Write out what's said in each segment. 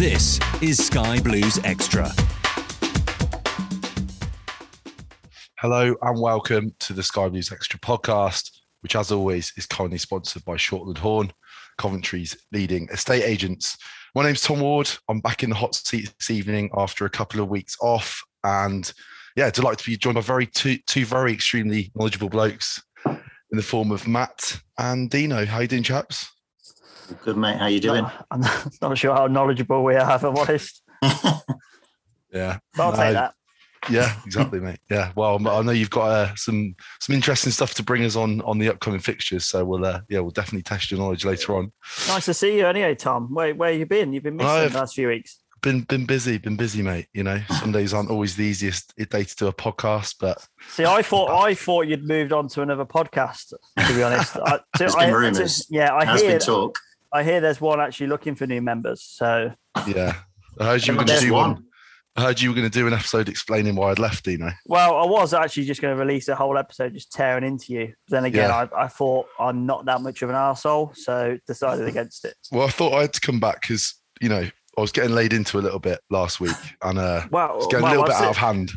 This is Sky Blues Extra. Hello and welcome to the Sky Blues Extra podcast, which, as always, is kindly sponsored by Shortland Horn, Coventry's leading estate agents. My name's Tom Ward. I'm back in the hot seat this evening after a couple of weeks off, and yeah, delighted to be joined by very two two very extremely knowledgeable blokes in the form of Matt and Dino. How you doing, chaps? Good mate, how you doing? I'm not, not sure how knowledgeable we are, if I'm honest. Yeah, But I'll take No, that. Yeah, exactly, mate. Yeah, well, I know you've got uh, some some interesting stuff to bring us on on the upcoming fixtures, so we'll uh, yeah, we'll definitely test your knowledge later on. Nice to see you anyway, Tom. Where where you been? You've been missing I've- the last few weeks. Been been busy, been busy, mate. You know, Sundays aren't always the easiest day to do a podcast, but See, I thought I thought you'd moved on to another podcast. To be honest, I, to- I- been to- rumours. yeah, I Has hear. been talk. I hear there's one actually looking for new members. So yeah, I heard you were going to do one. one. I heard you were going to do an episode explaining why I'd left, Dino. Well, I was actually just going to release a whole episode just tearing into you. Then again, Yeah. I, I thought I'm not that much of an arsehole, so decided against it. Well, I thought I had to come back because you know I was getting laid into a little bit last week, and uh, Well, it's getting well, a little I've bit seen- out of hand.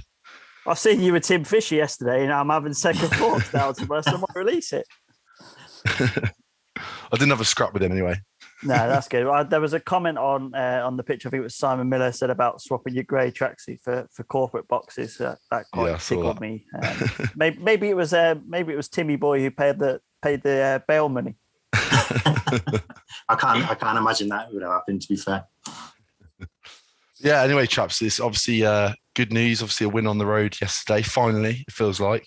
I've seen you with Tim Fisher yesterday, and I'm having second thoughts now to whether I might release it. I didn't have a scrap with him anyway. No, that's good. There was a comment on uh, on the picture. I think it was Simon Miller said about swapping your grey tracksuit for, for corporate boxes. Uh, that quite Yeah, tickled that. me. Um, maybe, maybe it was uh, maybe it was Timmy Boy who paid the paid the uh, bail money. I can't. I can't imagine that would have happened. To be fair, Yeah. Anyway, chaps, it's obviously uh, good news. Obviously, a win on the road yesterday. Finally, it feels like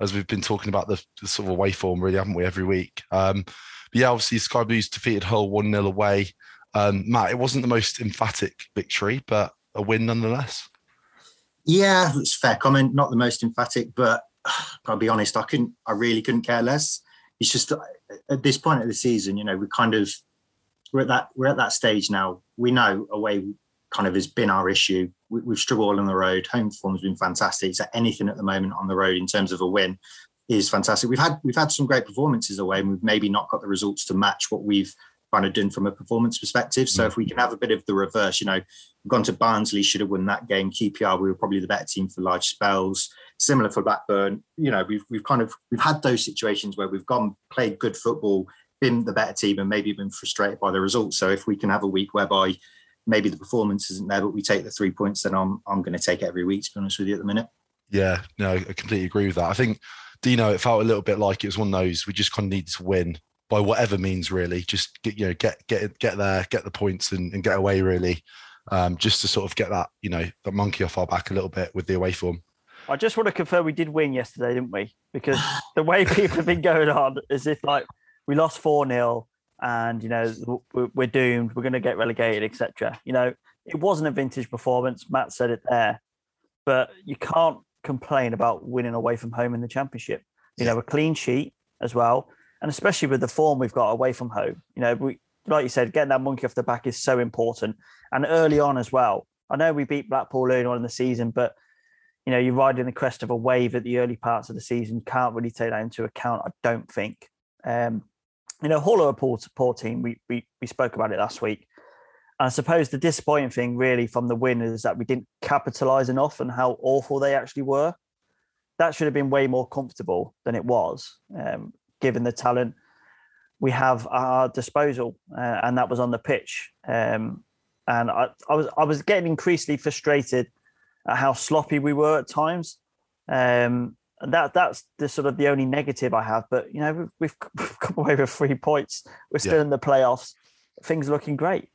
as we've been talking about the, the sort of away form, really, haven't we? Every week. Um, but yeah, obviously, Sky Blues defeated Hull one 0 away. Um, Matt, it wasn't the most emphatic victory, but a win nonetheless. yeah, it's fair comment. Not the most emphatic, but I'll be honest, I couldn't. I really couldn't care less. It's just uh, at this point of the season, you know, we kind of we're at that we're at that stage now. We know away kind of has been our issue. We, we've struggled on the road. Home form's been fantastic. So anything at the moment on the road in terms of a win is fantastic. We've had we've had some great performances away, and we've maybe not got the results to match what we've kind of done from a performance perspective. So mm. if we can have a bit of the reverse, you know, we've gone to Barnsley, should have won that game. QPR, we were probably the better team for large spells. Similar for Blackburn, you know, we've we've kind of we've had those situations where we've gone played good football, been the better team, and maybe been frustrated by the results. So if we can have a week whereby maybe the performance isn't there, but we take the three points, then I'm I'm going to take it every week. To be honest with you, at the minute. Yeah, no, I completely agree with that. I think Dino, it felt a little bit like it was one of those we just kind of needed to win by whatever means, really. Just get you know get get get there, get the points, and, and get away, really. Um, just to sort of get that you know that monkey off our back a little bit with the away form. I just want to confirm we did win yesterday, didn't we? Because the way people have been going on is if like we lost 4 0 and, you know, we're doomed, we're going to get relegated, etc. You know, it wasn't a vintage performance. Matt said it there, but you can't complain about winning away from home in the championship. You know, a clean sheet as well. And especially with the form we've got away from home, you know, we, like you said, getting that monkey off the back is so important. And early on as well. I know we beat Blackpool early on in the season, but you know, you're riding the crest of a wave at the early parts of the season. You can't really take that into account, I don't think. Um, you know, Hull are a poor, poor team. We, we we spoke about it last week. I suppose the disappointing thing, really, from the win is that we didn't capitalise enough and how awful they actually were. That should have been way more comfortable than it was, um, given the talent we have at our disposal, uh, and that was on the pitch. Um, and I, I, was I was getting increasingly frustrated at how sloppy we were at times. Um, and that that's the sort of the only negative I have. But you know, we've, we've come away with three points. We're still yeah. in the playoffs. Things are looking great.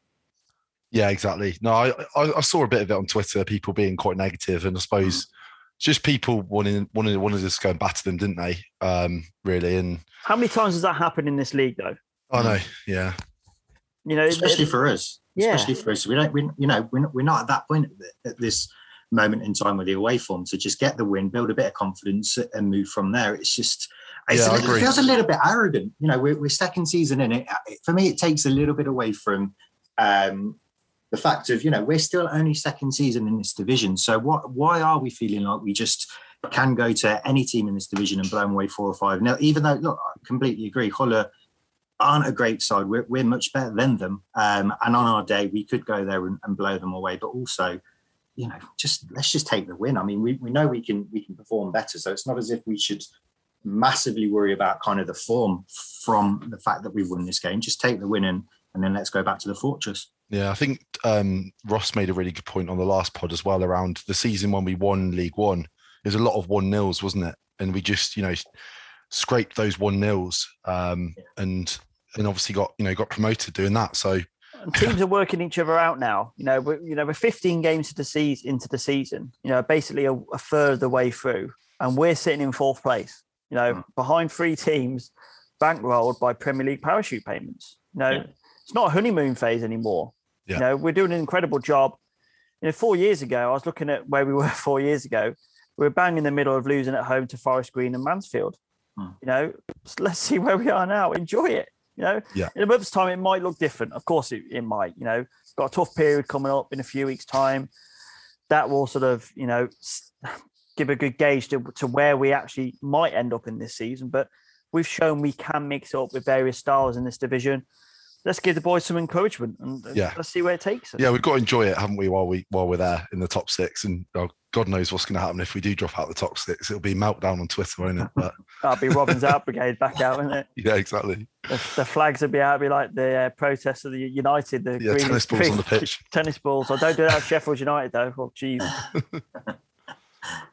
Yeah, exactly. No, I, I, I saw a bit of it on Twitter. People being quite negative, and I suppose. Mm just people wanting wanting wanted us to go and batter them, didn't they? Um, really. And how many times has that happened in this league, though? I know. Yeah. You know, especially it, for us. Yeah. Especially for us, we don't. We, you know, we're not, we're not at that point at this moment in time with the away form to just get the win, build a bit of confidence, and move from there. It's just. It's yeah, it feels a little bit arrogant. You know, we're, we're second season in it. For me, it takes a little bit away from um, the fact of you know we're still only second season in this division. So what? Why are we feeling like we just can go to any team in this division and blow them away four or five? Now, even though look, I completely agree, Hull aren't a great side. We're, we're much better than them, um, and on our day we could go there and, and blow them away. But also, you know, just let's just take the win. I mean, we, we know we can we can perform better, so it's not as if we should massively worry about kind of the form from the fact that we've won this game. Just take the win and and then let's go back to the fortress. Yeah, I think um, Ross made a really good point on the last pod as well around the season when we won League One. There's a lot of one nils, wasn't it? And we just, you know, scraped those one nils, um, and and obviously got you know got promoted doing that. So and teams are working each other out now. You know, we're, you know we're 15 games into the season, into the season. You know, basically a, a third of the way through, and we're sitting in fourth place. You know, mm. behind three teams, bankrolled by Premier League parachute payments. You know, yeah. It's not a honeymoon phase anymore. Yeah. You know, we're doing an incredible job. You know, four years ago, I was looking at where we were four years ago. We were bang in the middle of losing at home to Forest Green and Mansfield. Hmm. You know, let's see where we are now. Enjoy it. You know, yeah. in a month's time, it might look different. Of course, it, it might. You know, got a tough period coming up in a few weeks' time. That will sort of, you know, give a good gauge to, to where we actually might end up in this season. But we've shown we can mix up with various styles in this division let's give the boys some encouragement and yeah. let's see where it takes us. Yeah, we've got to enjoy it, haven't we? While we while we're there in the top six, and oh, God knows what's going to happen if we do drop out the top six. It'll be meltdown on Twitter, won't it? But that'll be Robin's out brigade back out, isn't it? Yeah, exactly. The, the flags will be out, be like the uh, protests of the United. The yeah, green, tennis balls green, on the pitch. Tennis balls. I don't do that at Sheffield United though. Oh, geez.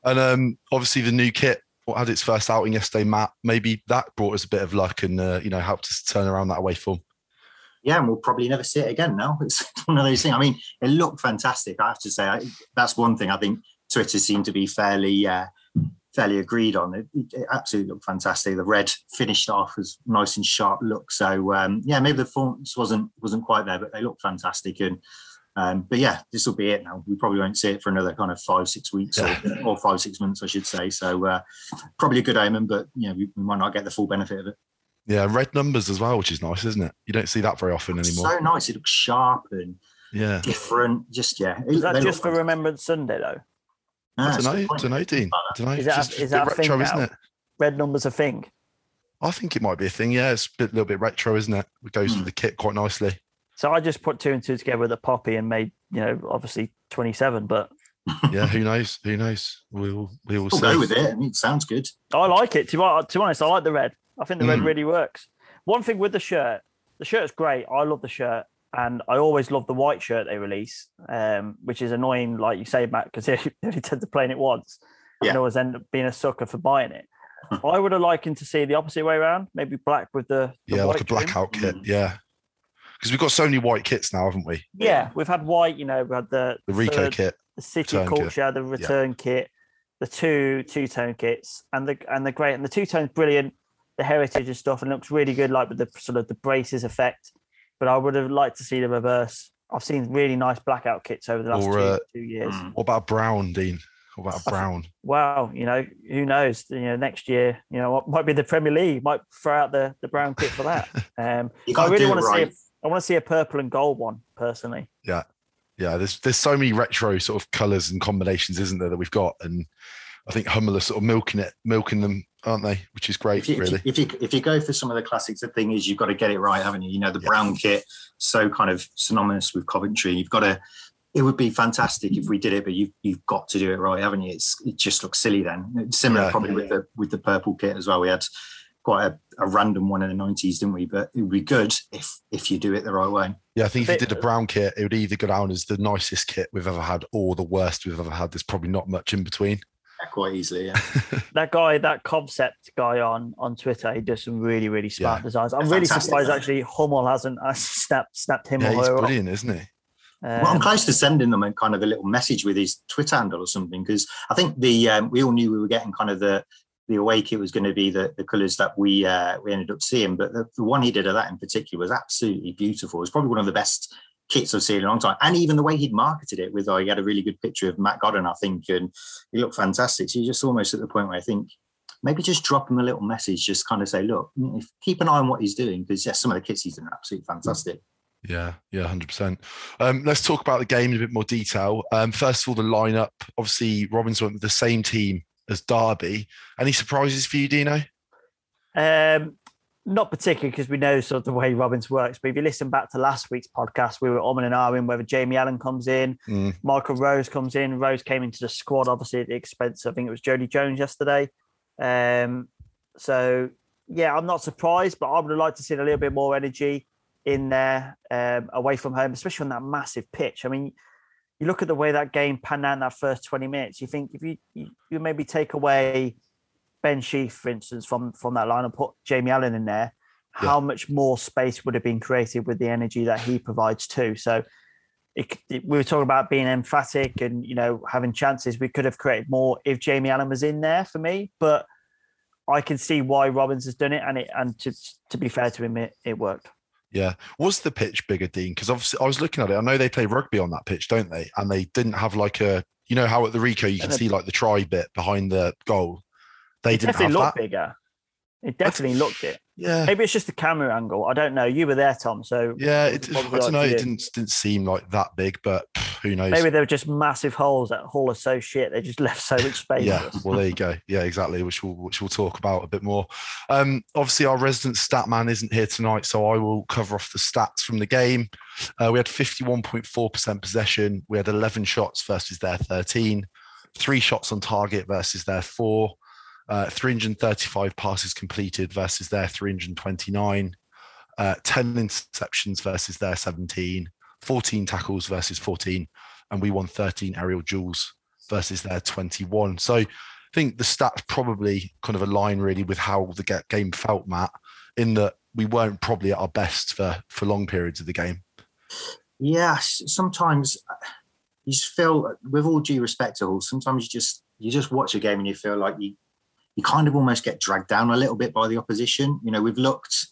and um, obviously the new kit had its first outing yesterday, Matt. Maybe that brought us a bit of luck and uh, you know helped us turn around that away form yeah, and we'll probably never see it again now. It's one of those things. I mean, it looked fantastic. I have to say, I, that's one thing I think Twitter seemed to be fairly uh, fairly agreed on. It, it, absolutely looked fantastic. The red finished off as nice and sharp look. So um, yeah, maybe the fonts wasn't wasn't quite there, but they looked fantastic. And um, but yeah, this will be it now. We probably won't see it for another kind of five six weeks or, or, five six months, I should say. So uh, probably a good omen, but you know, we, we might not get the full benefit of it. Yeah, red numbers as well, which is nice, isn't it? You don't see that very often anymore. So nice. It looks sharp and yeah, different. Just yeah. Is that just for Remembrance Sunday though? I don't know. Don't know, Dean. Don't. Is that, just is that retro, thing isn't it? Red numbers a thing. I think it might be a thing. Yeah, it's a bit, little bit retro, isn't it? It goes mm. with the kit quite nicely. So I just put two and two together with a poppy and made, you know, obviously twenty seven, but yeah, who knows? Who knows? We'll we will we'll go with it. I mean, it sounds good. I like it. To, to be honest, I like the red. I think the red mm. really works. One thing with the shirt, the shirt's great. I love the shirt, and I always love the white shirt they release, um, which is annoying, like you say, Matt, because they only tend to play in it once, yeah. and always end up being a sucker for buying it. I would have liked him to see the opposite way around, maybe black with the, the yeah, like a blackout kit, mm. yeah. Because we've got so many white kits now, haven't we? Yeah, we've had white. You know, we had the the Ricoh third, kit, the City culture, the return yeah. kit the two two tone kits and the and the great and the two tone's brilliant, the heritage and stuff, and looks really good, like with the sort of the braces effect. But I would have liked to see the reverse. I've seen really nice blackout kits over the last Or, two, uh, two years. What about Brown, Dean? What about Brown? Well, you know, who knows? You know, next year, you know, what might be the Premier League. Might throw out the the brown kit for that. Um, You I really do it want to right. see. A, I want to see a purple and gold one personally. Yeah, yeah. There's there's so many retro sort of colours and combinations, isn't there, that we've got, and I think Hummel are sort of milking it, milking them, aren't they? Which is great, if you, really. if you if you if you go for some of the classics, the thing is you've got to get it right, haven't you? You know, the brown kit, so kind of synonymous with Coventry. You've got to. It would be fantastic if we did it, but you've you've got to do it right, haven't you? It's it just looks silly then. Similar Yeah. probably with the with the purple kit as well. We had quite a, a random one in the nineties, didn't we? But it would be good if if you do it the right way. Yeah, I think if you did a brown kit, it would either go down as the nicest kit we've ever had or the worst we've ever had. There's probably not much in between. Yeah, quite easily. Yeah. That guy, that concept guy on on Twitter, he does some really really smart Yeah. designs. I'm They're really surprised though. actually Hummel hasn't uh, snapped snapped him Yeah, or he's her up. brilliant, isn't he? Well, I'm Um, close to sending them a kind of a little message with his Twitter handle or something because I think the um, we all knew we were getting kind of the the away kit was going to be the, the colours that we uh, we ended up seeing, but the, the one he did of that in particular was absolutely beautiful. It was probably one of the best kits I've seen in a long time, and even the way he'd marketed it with, uh, he had a really good picture of Matt Godden, I think, and he looked fantastic. So you're just almost at the point where I think maybe just drop him a little message, just kind of say, look, if, keep an eye on what he's doing because yes, some of the kits he's done are absolutely fantastic. Yeah, yeah, hundred percent. Um, let's talk about the game in a bit more detail. Um, first of all, the lineup. Obviously, Robins went with the same team as Derby. Any surprises for you, Dino? Um, not particularly because we know sort of the way Robins works. But if you listen back to last week's podcast, we were umming and ahhing whether Jamie Allen comes in, Mm. Michael Rose comes in. Rose came into the squad, obviously at the expense. I think it was Jodi Jones yesterday. Um, so yeah, I'm not surprised, but I would have liked to see a little bit more energy in there um, away from home, especially on that massive pitch. I mean, you look at the way that game panned out in that first 20 minutes. You think if you you, you maybe take away Ben Sheaf, for instance, from from that line and put Jamie Allen in there, how much more space would have been created with the energy that he provides too? So it, it- we were talking about being emphatic and you know having chances. We could have created more if Jamie Allen was in there for me, but I can see why Robins has done it, and it and to to be fair to him, it, it worked. Yeah. Was the pitch bigger, Dean? Because obviously, I was looking at it. I know they play rugby on that pitch, don't they? And they didn't have like a, you know, how at the Ricoh you can see like the try bit behind the goal. They It didn't have definitely that. looked bigger. It definitely looked it. Yeah. Maybe it's just the camera angle. I don't know. You were there, Tom. So Yeah, it, I don't like know. It didn't didn't seem like that big, but who knows? Maybe they were just massive holes that Hull are so shit. They just left so much space. Yeah, well, there you go. Yeah, exactly. Which we'll which we'll talk about a bit more. Um, obviously, our resident stat man isn't here tonight, so I will cover off the stats from the game. Uh, we had fifty one point four percent possession. We had eleven shots versus their thirteen. Three shots on target versus their four. Uh, 335 passes completed versus their 329. Uh, 10 interceptions versus their 17. 14 tackles versus 14. And we won 13 aerial duels versus their 21. So I think the stats probably kind of align really with how the ga- game felt, Matt, in that we weren't probably at our best for for long periods of the game. Yes, sometimes uh, you just feel, with all due respect to all, sometimes you just you just watch a game and you feel like you you kind of almost get dragged down a little bit by the opposition. You know, we've looked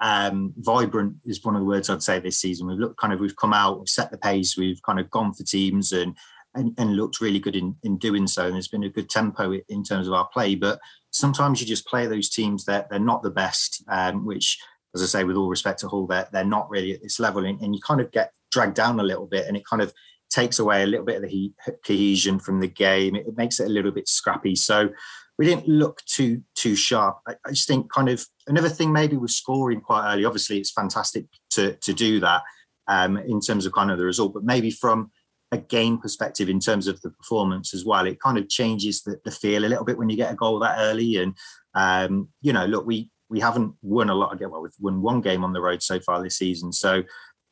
um, vibrant is one of the words I'd say this season. We've looked kind of we've come out, we've set the pace, we've kind of gone for teams and and, and looked really good in, in doing so. And there's been a good tempo in terms of our play. But sometimes you just play those teams that they're not the best, um, which, as I say, with all respect to Hull, they're, they're not really at this level. And, and you kind of get dragged down a little bit and it kind of takes away a little bit of the he- cohesion from the game. It, it makes it a little bit scrappy. So we didn't look too too sharp. I, I just think kind of another thing maybe was scoring quite early. Obviously, it's fantastic to to do that um, in terms of kind of the result, but maybe from a game perspective in terms of the performance as well, it kind of changes the, the feel a little bit when you get a goal that early. And um, you know, look, we we haven't won a lot game. Well, we've won one game on the road so far this season. So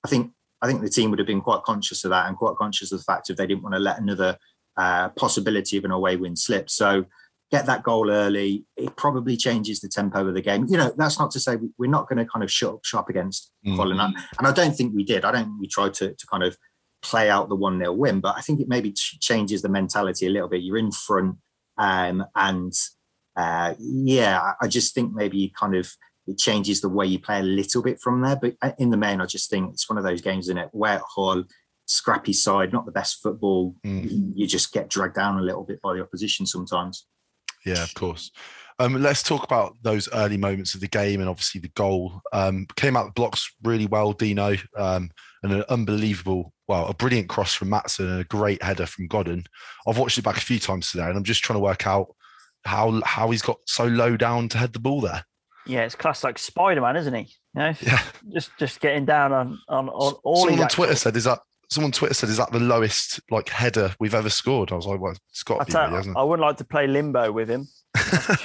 I think I think the team would have been quite conscious of that and quite conscious of the fact if they didn't want to let another uh, possibility of an away win slip. So get that goal early, it probably changes the tempo of the game. You know, that's not to say we- we're not going to kind of shut up shop against Mm. Fulham. And I don't think we did. I don't think we tried to, to kind of play out the 1 0 win, but I think it maybe ch- changes the mentality a little bit. You're in front, Um, and uh, yeah, I, just think maybe you kind of it changes the way you play a little bit from there. But uh, in the main, I just think it's one of those games in it. Wet Hull, scrappy side, not the best football. Mm. You just get dragged down a little bit by the opposition sometimes. Yeah, of course. Um, let's talk about those early moments of the game and obviously the goal. Um, came out the blocks really well, Dino, um, and an unbelievable, well, a brilliant cross from Maatsen and a great header from Godden. I've watched it back a few times today, and I'm just trying to work out how how he's got so low down to head the ball there. Yeah, it's class like Spider Man, isn't he? You know, Yeah. just just getting down on on, on all. Someone on Twitter said, "Is that?" Someone on Twitter said, "Is that the lowest like header we've ever scored?" I was like, "Well, it's got I, to be, really, hasn't it?" I wouldn't like to play limbo with him.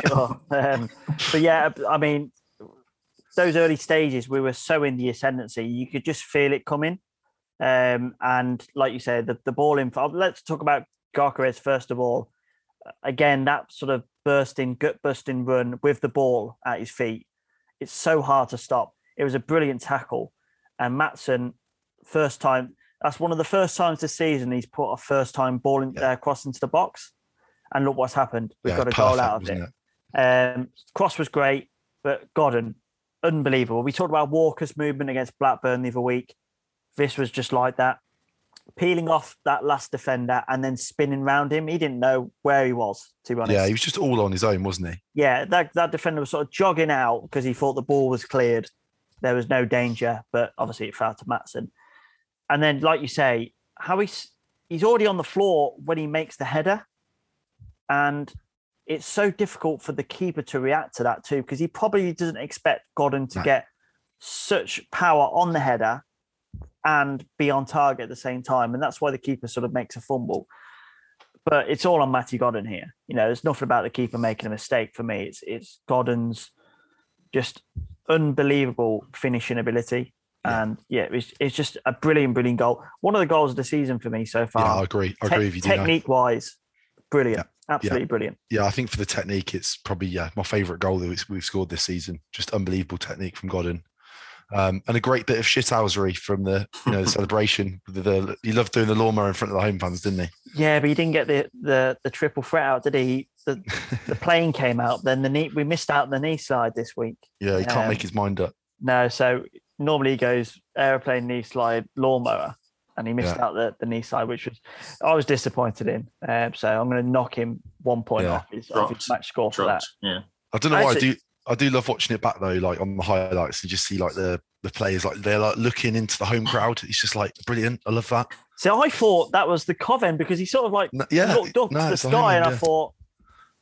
sure. Um, but yeah, I mean, those early stages, we were so in the ascendancy, you could just feel it coming. Um, and like you said, the, the ball in. Let's talk about Gyökeres first of all. Again, that sort of bursting, gut busting run with the ball at his feet. It's so hard to stop. It was a brilliant tackle, and Maatsen, first time. That's one of the first times this season he's put a first time ball in, uh, cross into the box, and look what's happened. We've Yeah, got a goal out of wasn't it. Um, cross was great, but Godden, unbelievable. We talked about Walker's movement against Blackburn the other week. This was just like that, peeling off that last defender and then spinning round him. He didn't know where he was. To be honest, Yeah, he was just all on his own, wasn't he? yeah, that, that defender was sort of jogging out because he thought the ball was cleared. There was no danger, but obviously it fell to Maatsen. And then, like you say, how he's he's already on the floor when he makes the header, and it's so difficult for the keeper to react to that too because he probably doesn't expect Godden to No. get such power on the header and be on target at the same time, and that's why the keeper sort of makes a fumble but it's all on Matty Godden here. You know, there's nothing about the keeper making a mistake for me. It's it's Godden's just unbelievable finishing ability. And yeah, it's, it's just a brilliant, brilliant goal. One of the goals of the season for me so far. Yeah, I agree. I agree with you. Dino. Technique wise, brilliant. Absolutely brilliant. Yeah, I think for the technique, it's probably yeah my favourite goal that we've- scored this season. Just unbelievable technique from Godden. um, and a great bit of shithousery from the you know the celebration. The, the, he loved doing the lawnmower in front of the home fans, didn't he? Yeah, but he didn't get the the, the triple threat out, did he? The, the plane came out, then the knee we missed out on the knee slide this week. Yeah, he can't Um, make his mind up. No, so normally he goes aeroplane knee slide lawnmower, and he missed Yeah. out the, the knee slide, which was I was disappointed in. Um, so I'm going to knock him one point Yeah. off his, off his match score for that. Yeah. I don't know why I do. I do love watching it back though, like on the highlights, and just see like the the players like they're like looking into the home crowd. It's just like brilliant. I love that. So I thought that was the Coven because he sort of like No, yeah, looked up no, to the sky, home and end, I thought.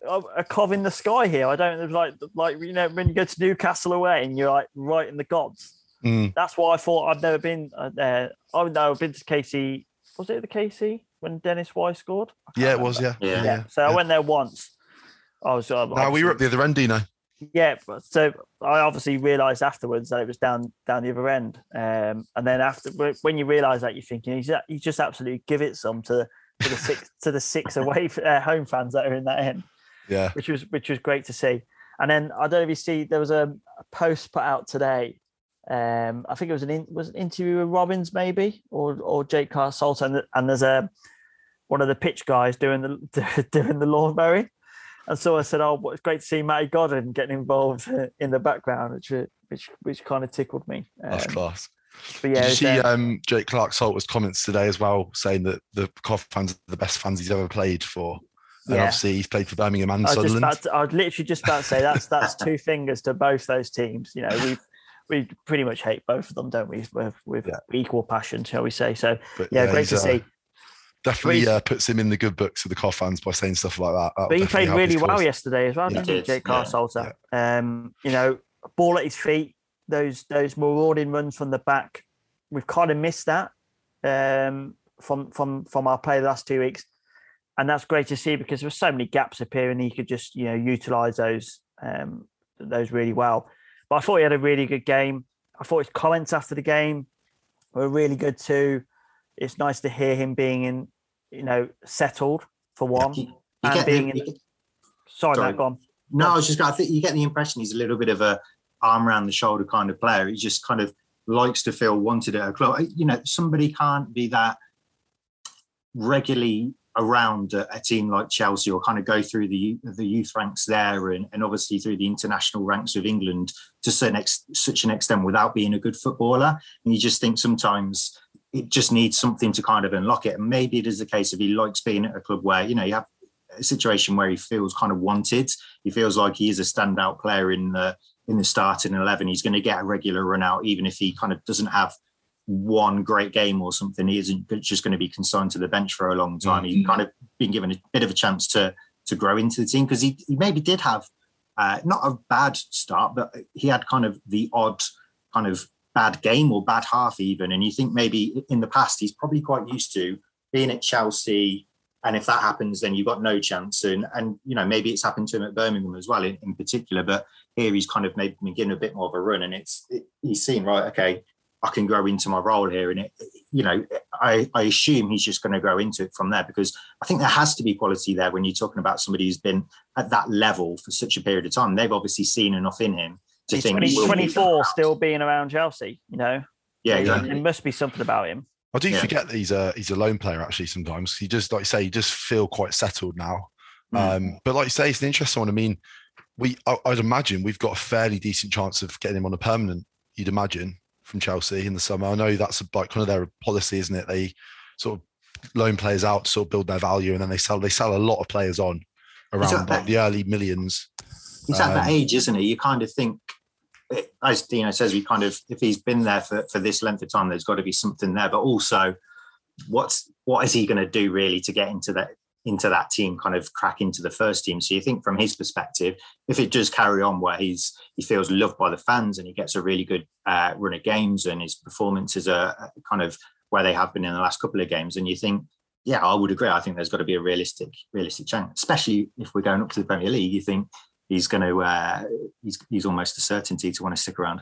"Oh, A cov in the sky here. I don't. It like like you know when you go to Newcastle away and you're like right in the gods. Mm. That's why I thought I've never been uh, there. I've never been to KC. Was it the KC when Dennis Wise scored? I can't Yeah, it was. Yeah, Yeah. Yeah. So I went there once. I was. Uh, Now we were up the other end, Dino. Yeah. So I obviously realised afterwards that it was down down the other end. Um, and then after when you realise that, you're thinking he's a- you just absolutely give it some to to the six to the six away uh, home fans that are in that end, Yeah, which was which was great to see. And then I don't know if you see there was a, a post put out today. Um, I think it was an in, was an interview with Robins maybe or or Jake Clarke-Salter, and, and there's a one of the pitch guys doing the doing the lawn mowing. And so I said, "Oh, it's great to see Matty Godden getting involved in the background, which which which kind of tickled me." that's Um, class. But yeah, Did you see um, um, Jake Clarke-Salter's comments today as well, saying that the Cov fans are the best fans he's ever played for? And Yeah. obviously he's played for Birmingham and I Sunderland. to, I was literally just about to say that's that's two fingers to both those teams. You know, we we pretty much hate both of them, don't we? With, with Yeah. equal passion, shall we say? So But yeah, great to uh, see. Definitely uh, puts him in the good books of the Cov fans by saying stuff like that. That'll But he played really well cause. yesterday as well, Yeah. didn't he, Jake yeah. Clarke-Salter? Um, you know, ball at his feet, those those marauding runs from the back. We've kind of missed that um, from from from our play the last two weeks, and that's great to see because there were so many gaps appearing. He could just you know utilize those um, those really well. But I thought he had a really good game. I thought his comments after the game were really good too. It's nice to hear him being in, you know, settled for one, You, you and get the- in. get- Sorry, Sorry. Matt, go on. No, I was just. I think you get the impression he's a little bit of a arm around the shoulder kind of player. He just kind of likes to feel wanted at a club. You know, somebody can't be that regularly around a, a, team like Chelsea or kind of go through the the youth ranks there and, and obviously through the international ranks of England to certain ex, such an extent without being a good footballer. And you just think sometimes it just needs something to kind of unlock it. And maybe it is the case if he likes being at a club where, you know, you have a situation where he feels kind of wanted. He feels like he is a standout player in the in the starting eleven. He's going to get a regular run out, even if he kind of doesn't have one great game or something. He isn't just going to be consigned to the bench for a long time. Mm-hmm. He's kind of been given a bit of a chance to to grow into the team because he, he maybe did have uh, not a bad start, but he had kind of the odd kind of bad game or bad half even. And you think maybe in the past he's probably quite used to being at Chelsea. And if that happens, then you've got no chance. And and you know maybe it's happened to him at Birmingham as well in, in particular. But here he's kind of maybe been given a bit more of a run, and it's it, he's seen right. Okay, I can grow into my role here. And it, you know, I, I assume he's just going to grow into it from there because I think there has to be quality there when you're talking about somebody who's been at that level for such a period of time. They've obviously seen enough in him to he's think 20, 24 still being around Chelsea, you know? Yeah, exactly. There must be something about him. I do Yeah. forget that he's a he's a lone player actually sometimes. He just like you say, you just feel quite settled now. Mm. Um, but like you say, it's an interesting one. I mean, we I, I'd imagine we've got a fairly decent chance of getting him on a permanent, you'd imagine, from Chelsea in the summer. I know that's like kind of their policy, isn't it? They sort of loan players out to sort of build their value and then they sell they sell a lot of players on around like that- the early millions. He's at that Um, age, isn't he? You kind of think, as Dino says, we kind of if he's been there for, for this length of time, there's got to be something there. But also, what's what is he going to do really to get into that into that team, kind of crack into the first team? So you think from his perspective, if it does carry on where he's he feels loved by the fans and he gets a really good uh, run of games and his performances are uh, kind of where they have been in the last couple of games, and you think. Yeah, I would agree. I think there's got to be a realistic, realistic chance, especially if we're going up to the Premier League. You think he's going to uh, he's he's almost a certainty to want to stick around.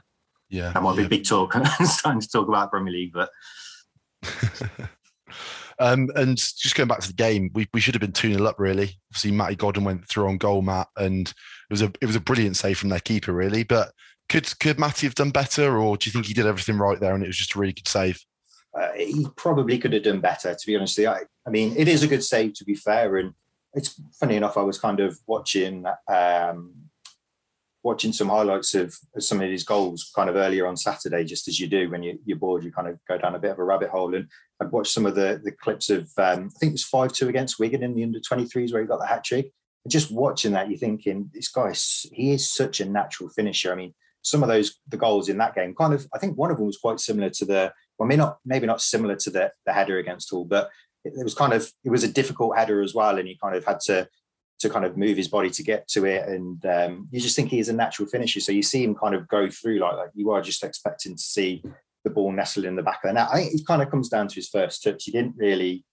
Yeah. That might yeah. be big talk. starting to talk about Premier League, but um, and just going back to the game, we, we should have been 2 0 up, really. Obviously, Matty Godden went through on goal, Matt, and it was a it was a brilliant save from their keeper, really. But could could Matty have done better, or do you think he did everything right there and it was just a really good save? uh, he probably could have done better. To be honest. I, I mean, it is a good save to be fair, and it's funny enough. I was kind of watching um, watching some highlights of, some of his goals kind of earlier on Saturday, just as you do when you're bored, you kind of go down a bit of a rabbit hole. And I'd watched some of the the clips of um, I think it was five two against Wigan in the under 23s where he got the hat trick. And just watching that, you're thinking this guy, is- he is such a natural finisher. I mean, some of those the goals in that game, kind of, I think one of them was quite similar to the well, maybe not maybe not similar to the the header against Hull, but it, it was kind of it was a difficult header as well, and he kind of had to to kind of move his body to get to it, and um, you just think he is a natural finisher. So you see him kind of go through like that. You are just expecting to see the ball nestled in the back of the net. I think it kind of comes down to his first touch. He didn't really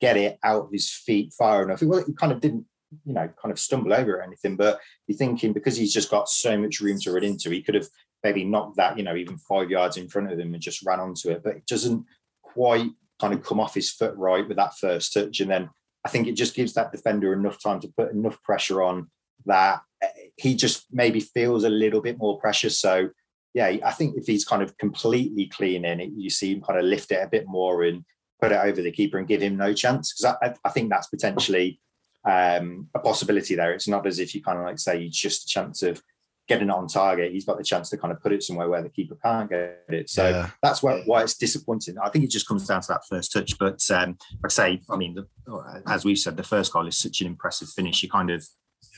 get it out of his feet far enough. Well, he kind of didn't, you know, kind of stumble over or anything. But you're thinking because he's just got so much room to run into, he could have maybe knocked that, you know, even five yards in front of him and just ran onto it. But it doesn't quite kind of come off his foot right with that first touch. And then I think it just gives that defender enough time to put enough pressure on that eh, he just maybe feels a little bit more pressure. So yeah, I think if he's kind of completely clean in it, you see him kind of lift it a bit more and put it over the keeper and give him no chance. Because I, I think that's potentially um, a possibility there. It's not as if you kind of like say it's just a chance of getting it on target. He's got the chance to kind of put it somewhere where the keeper can't get it. So Yeah. that's why, why it's disappointing. I think it just comes down to that first touch. But um, like I say, I mean, the, as we've said, the first goal is such an impressive finish. You kind of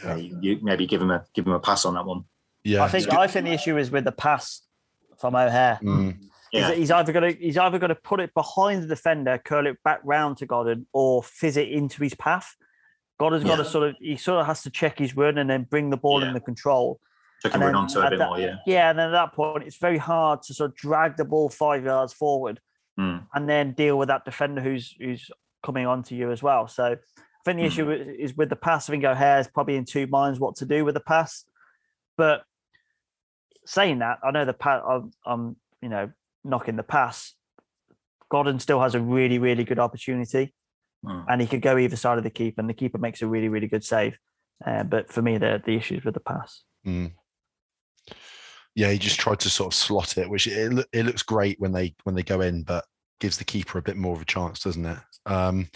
Yeah. you, you maybe give him a give him a pass on that one. Yeah. I think I think the issue is with the pass from O'Hare. Mm, Yeah. that he's either going to he's either going to put it behind the defender, curl it back round to Godden, or fizz it into his path. Godden's got to sort of he sort of has to check his run and then bring the ball Yeah. in the control. Took And him run onto it a bit that- more, yeah. Yeah, and then at that point, it's very hard to sort of drag the ball five yards forward Mm. and then deal with that defender who's who's coming onto you as well. So I think the Mm. issue is with the pass. I think O'Hare's probably in two minds what to do with the pass. But saying that, I know the pass. I'm, I'm you know knocking the pass. Godden still has a really really good opportunity, Mm. and he could go either side of the keeper, and the keeper makes a really really good save. Uh, but for me, the the issues with the pass. mm. Yeah, he just tried to sort of slot it, which it, it looks great when they when they go in, but gives the keeper a bit more of a chance, doesn't it? Um,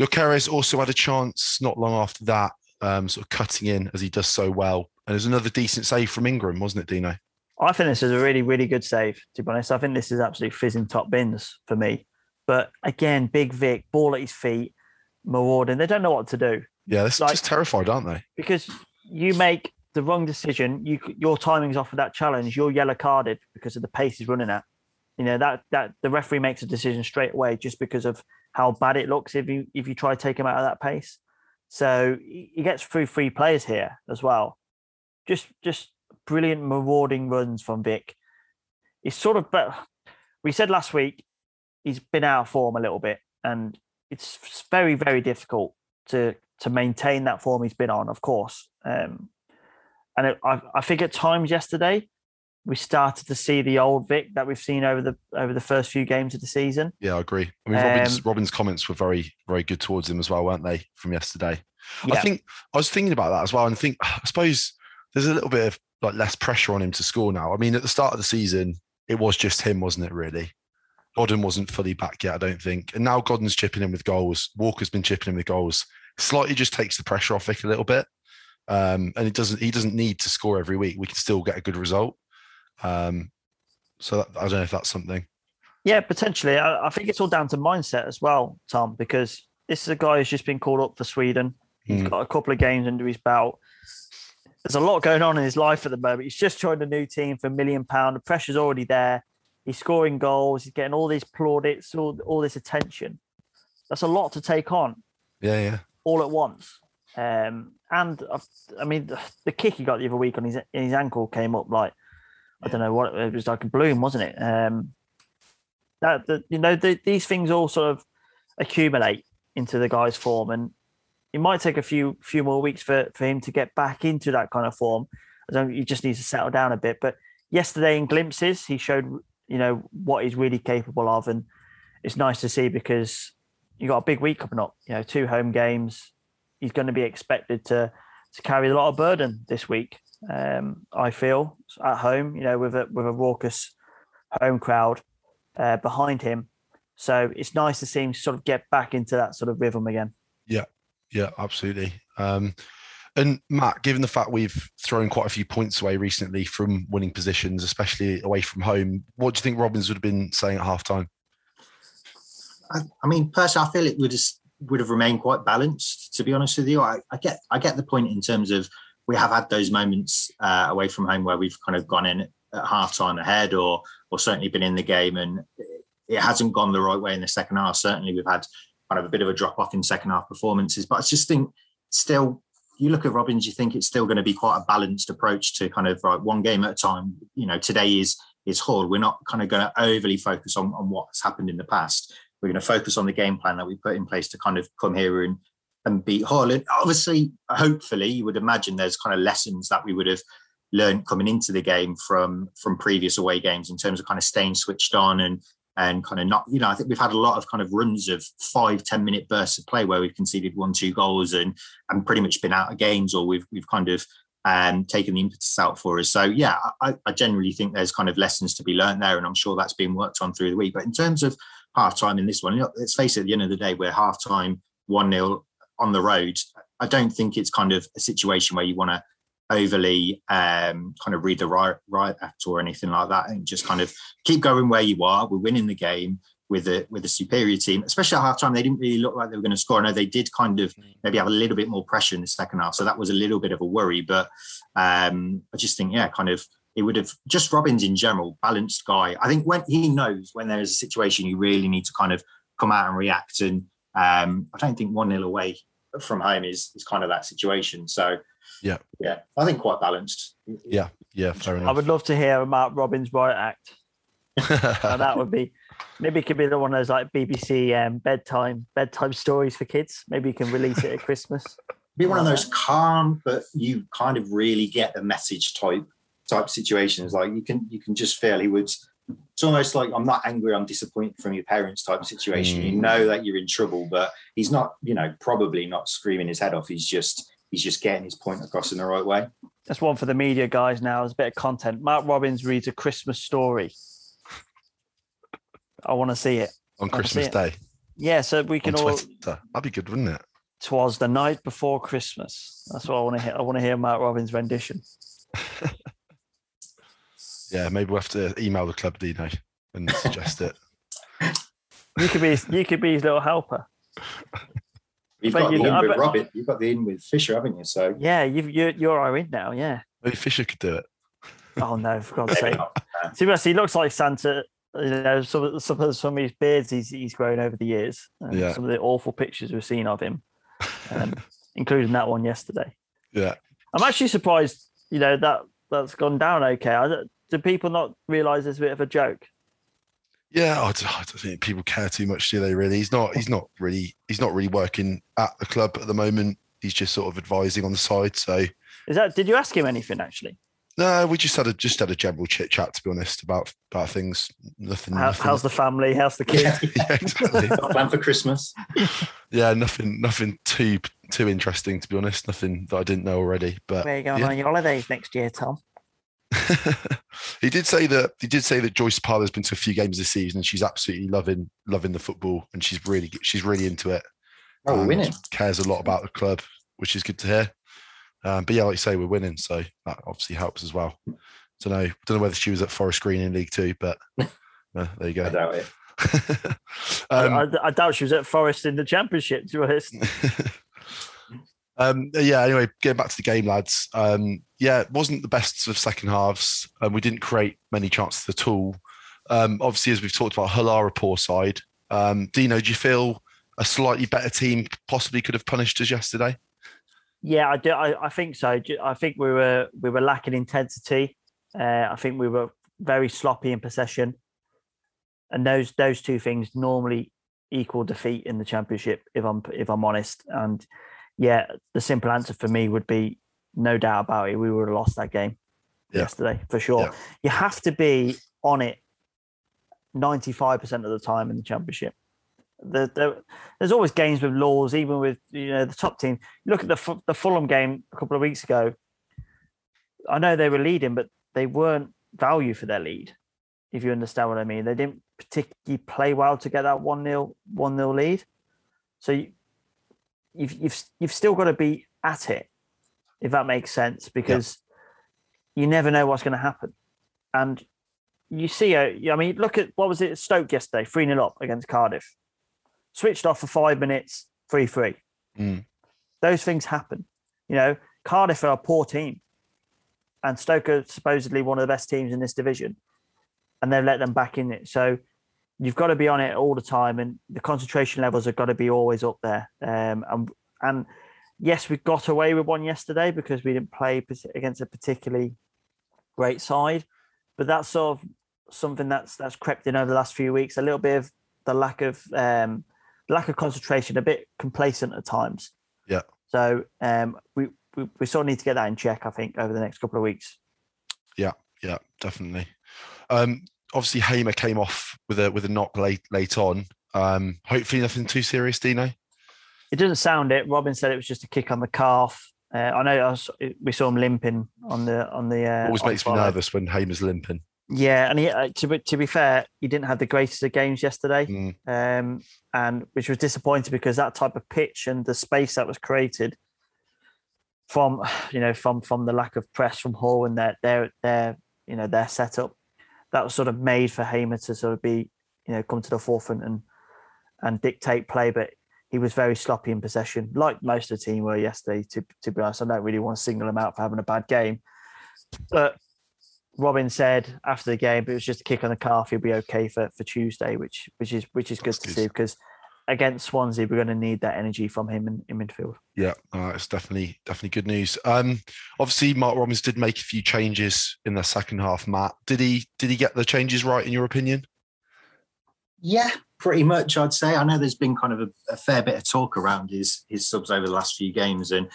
Gyökeres also had a chance not long after that, um, sort of cutting in as he does so well. And there's another decent save from Ingram, wasn't it, Dino? I think this is a really, really good save, to be honest. I think this is absolutely fizzing top bins for me. But again, Big Vic, ball at his feet, marauding. They don't know what to do. Yeah, they're like, just terrified, aren't they? Because you make the wrong decision, you your timing's off of that challenge, you're yellow carded because of the pace he's running at. You know, that that the referee makes a decision straight away just because of how bad it looks if you if you try to take him out of that pace. So he gets through three players here as well. Just just brilliant marauding runs from Vic. He's sort of but we said last week he's been out of form a little bit and it's very very difficult to to maintain that form he's been on of course um, and it, I, I think at times yesterday we started to see the old Vic that we've seen over the over the first few games of the season. Yeah, I agree. I mean, um, Robin's, Robin's comments were very very good towards him as well, weren't they, from yesterday? Yeah. I think I was thinking about that as well, and think I suppose there's a little bit of like less pressure on him to score now. I mean, at the start of the season, it was just him, wasn't it? Really, Godden wasn't fully back yet, I don't think, and now Godden's chipping in with goals. Walker's been chipping in with goals. Slightly just takes the pressure off Vic a little bit. Um, and it doesn't he doesn't need to score every week. We can still get a good result. Um, so that, I don't know if that's something. Yeah, potentially. I, I, think it's all down to mindset as well, Tom, because this is a guy who's just been called up for Sweden. He's mm. got a couple of games under his belt. There's a lot going on in his life at the moment. He's just joined a new team for a million pound. The pressure's already there. He's scoring goals. He's getting all these plaudits, all, all this attention. That's a lot to take on. Yeah, yeah. All at once. Um, and uh, I mean, the, the, kick he got the other week on his his ankle came up like I don't know what it was like a bloom, wasn't it? Um, that you know the, these things all sort of accumulate into the guy's form, and it might take a few few more weeks for for him to get back into that kind of form. I don't. He just needs to settle down a bit. But yesterday in glimpses, he showed you know what he's really capable of, and it's nice to see because you got a big week coming up. You know, two home games. He's going to be expected to to carry a lot of burden this week. Um, I feel at home, you know, with a with a raucous home crowd uh, behind him. So it's nice to see him sort of get back into that sort of rhythm again. Yeah, yeah, absolutely. Um, and Matt, given the fact we've thrown quite a few points away recently from winning positions, especially away from home, what do you think Robins would have been saying at halftime? I, I mean, personally, I feel it would have would have remained quite balanced. To be honest with you, I, I get I get the point in terms of we have had those moments uh, away from home where we've kind of gone in at half time ahead or or certainly been in the game and it hasn't gone the right way in the second half. Certainly we've had kind of a bit of a drop off in second half performances, but I just think still you look at Robins, you think it's still going to be quite a balanced approach to kind of right one game at a time. You know, today is is Hull. We're not kind of going to overly focus on, on what's happened in the past. We're going to focus on the game plan that we put in place to kind of come here and and beat Hull. And obviously, hopefully, you would imagine there's kind of lessons that we would have learned coming into the game from from previous away games in terms of kind of staying switched on and and kind of not, you know, I think we've had a lot of kind of runs of five ten minute bursts of play where we've conceded one, two goals and and pretty much been out of games or we've we've kind of um, taken the impetus out for us. So yeah, I, I generally think there's kind of lessons to be learned there, and I'm sure that's been worked on through the week. But in terms of half time in this one, you know, let's face it, at the end of the day, we're half time one 0 on the road, I don't think it's kind of a situation where you want to overly um, kind of read the right right act or anything like that, and just kind of keep going where you are. We're winning the game with a with a superior team, especially at halftime. They didn't really look like they were going to score. I know they did kind of maybe have a little bit more pressure in the second half, so that was a little bit of a worry. But um, I just think, yeah, kind of it would have just Robins in general, balanced guy. I think when he knows when there is a situation you really need to kind of come out and react. And um, I don't think one nil away from home is is kind of that situation. So yeah, yeah, I think quite balanced. Yeah, yeah, fair enough. I would love to hear Mark Robins' right act. that would be maybe it could be the one of those like BBC um, bedtime bedtime stories for kids. Maybe you can release it at Christmas. Be one of those calm, but you kind of really get the message type type situations. Like you can you can just feel he would it's almost like I'm not angry, I'm disappointed from your parents type situation. Mm. You know that you're in trouble, but he's not, you know, probably not screaming his head off. He's just he's just getting his point across in the right way. That's one for the media guys now. There's a bit of content. Mark Robins reads a Christmas story. I want to see it. On Christmas Day. Yeah, so we can on all. Twitter. That'd be good, wouldn't it? Twas the night before Christmas. That's what I want to hear. I want to hear Mark Robins' rendition. Yeah, maybe we'll have to email the club, Dino, and suggest it. You could be. You could be his little helper. You've But got you the know, in I with Robert. You've got the in with Fisher, haven't you? So Yeah, you've, you're you're our in now. Yeah. Maybe Fisher could do it. Oh no, for God's sake! See, he looks like Santa. You know, some of some of, some of his beards he's he's grown over the years. And Yeah. Some of the awful pictures we've seen of him, um, including that one yesterday. Yeah. I'm actually surprised. You know that that's gone down okay. I, don't- do people not realise it's a bit of a joke? Yeah, I don't, I don't think people care too much, do they? Really, he's not. He's not really. He's not really working at the club at the moment. He's just sort of advising on the side. So Is that? Did you ask him anything actually? no, we just had a just had a general chit chat. To be honest, about about things. Nothing. How, nothing how's the family? How's the kids? yeah, exactly. plan for Christmas. yeah, nothing. Nothing too too interesting. To be honest, nothing that I didn't know already. But Where are you going yeah. on your holidays next year, Tom? he did say that he did say that Joy Seppala's been to a few games this season and she's absolutely loving loving the football and she's really she's really into it. Oh, we're winning. Cares a lot about the club, which is good to hear. Um, but yeah, like you say, we're winning, so that obviously helps as well. Don't know, don't know whether she was at Forest Green in League Two, but uh, there you go. I doubt it. um, I, I doubt she was at Forest in the Championship. To be honest. Um, yeah. Anyway, getting back to the game, lads. Um, yeah, it wasn't the best of second halves, and we didn't create many chances at all. Um, obviously, as we've talked about, Hull are a poor side. Um, Dino, do you feel a slightly better team possibly could have punished us yesterday? Yeah, I do. I, I think so. I think we were we were lacking intensity. Uh, I think we were very sloppy in possession, and those those two things normally equal defeat in the championship. If I'm if I'm honest, and yeah, the simple answer for me would be no doubt about it. We would have lost that game Yeah. yesterday for sure. Yeah. You have to be on it ninety five percent of the time in the championship. The, the, there's always games with laws, even with you know the top team. Look at the the Fulham game a couple of weeks ago. I know they were leading, but they weren't value for their lead. If you understand what I mean, they didn't particularly play well to get that one 0 one 0 lead. So you, you've you've you've still got to be at it, if that makes sense, because you never know what's going to happen. And you see, uh, I mean, look at what was it Stoke yesterday, three 0 up against Cardiff, switched off for five minutes, three three Mm. those things happen. You know, Cardiff are a poor team, and Stoke are supposedly one of the best teams in this division, and they've let them back in it. So you've got to be on it all the time, and the concentration levels have got to be always up there. Um, and and yes, we got away with one yesterday because we didn't play against a particularly great side, but that's sort of something that's that's crept in over the last few weeks. A little bit of the lack of um, lack of concentration, a bit complacent at times. Yeah. So um, we, we we sort of need to get that in check. I think over the next couple of weeks. Yeah, yeah, definitely. Um, obviously, Hamer came off with a with a knock late late on. Um, hopefully, nothing too serious, Dino. It doesn't sound it. Robins said it was just a kick on the calf. Uh, I know I was, we saw him limping on the on the. Uh, Always makes me nervous when Hamer's limping. Yeah, and he, uh, to be to be fair, he didn't have the greatest of games yesterday, Mm. um, and which was disappointing because that type of pitch and the space that was created from you know from from the lack of press from Hull and their their their you know their setup that was sort of made for Hamer to sort of be you know come to the forefront and and dictate play, but he was very sloppy in possession, like most of the team were yesterday. To to be honest, I don't really want to single him out for having a bad game, but Robins said after the game, it was just a kick on the calf. He'll be okay for, for Tuesday, which which is which is good That's to good. see because against Swansea, we're going to need that energy from him in, in midfield. Yeah, uh, it's definitely definitely good news. Um, obviously, Mark Robins did make a few changes in the second half. Matt, did he did he get the changes right in your opinion? Yeah, pretty much. I'd say. I know there's been kind of a, a fair bit of talk around his his subs over the last few games, and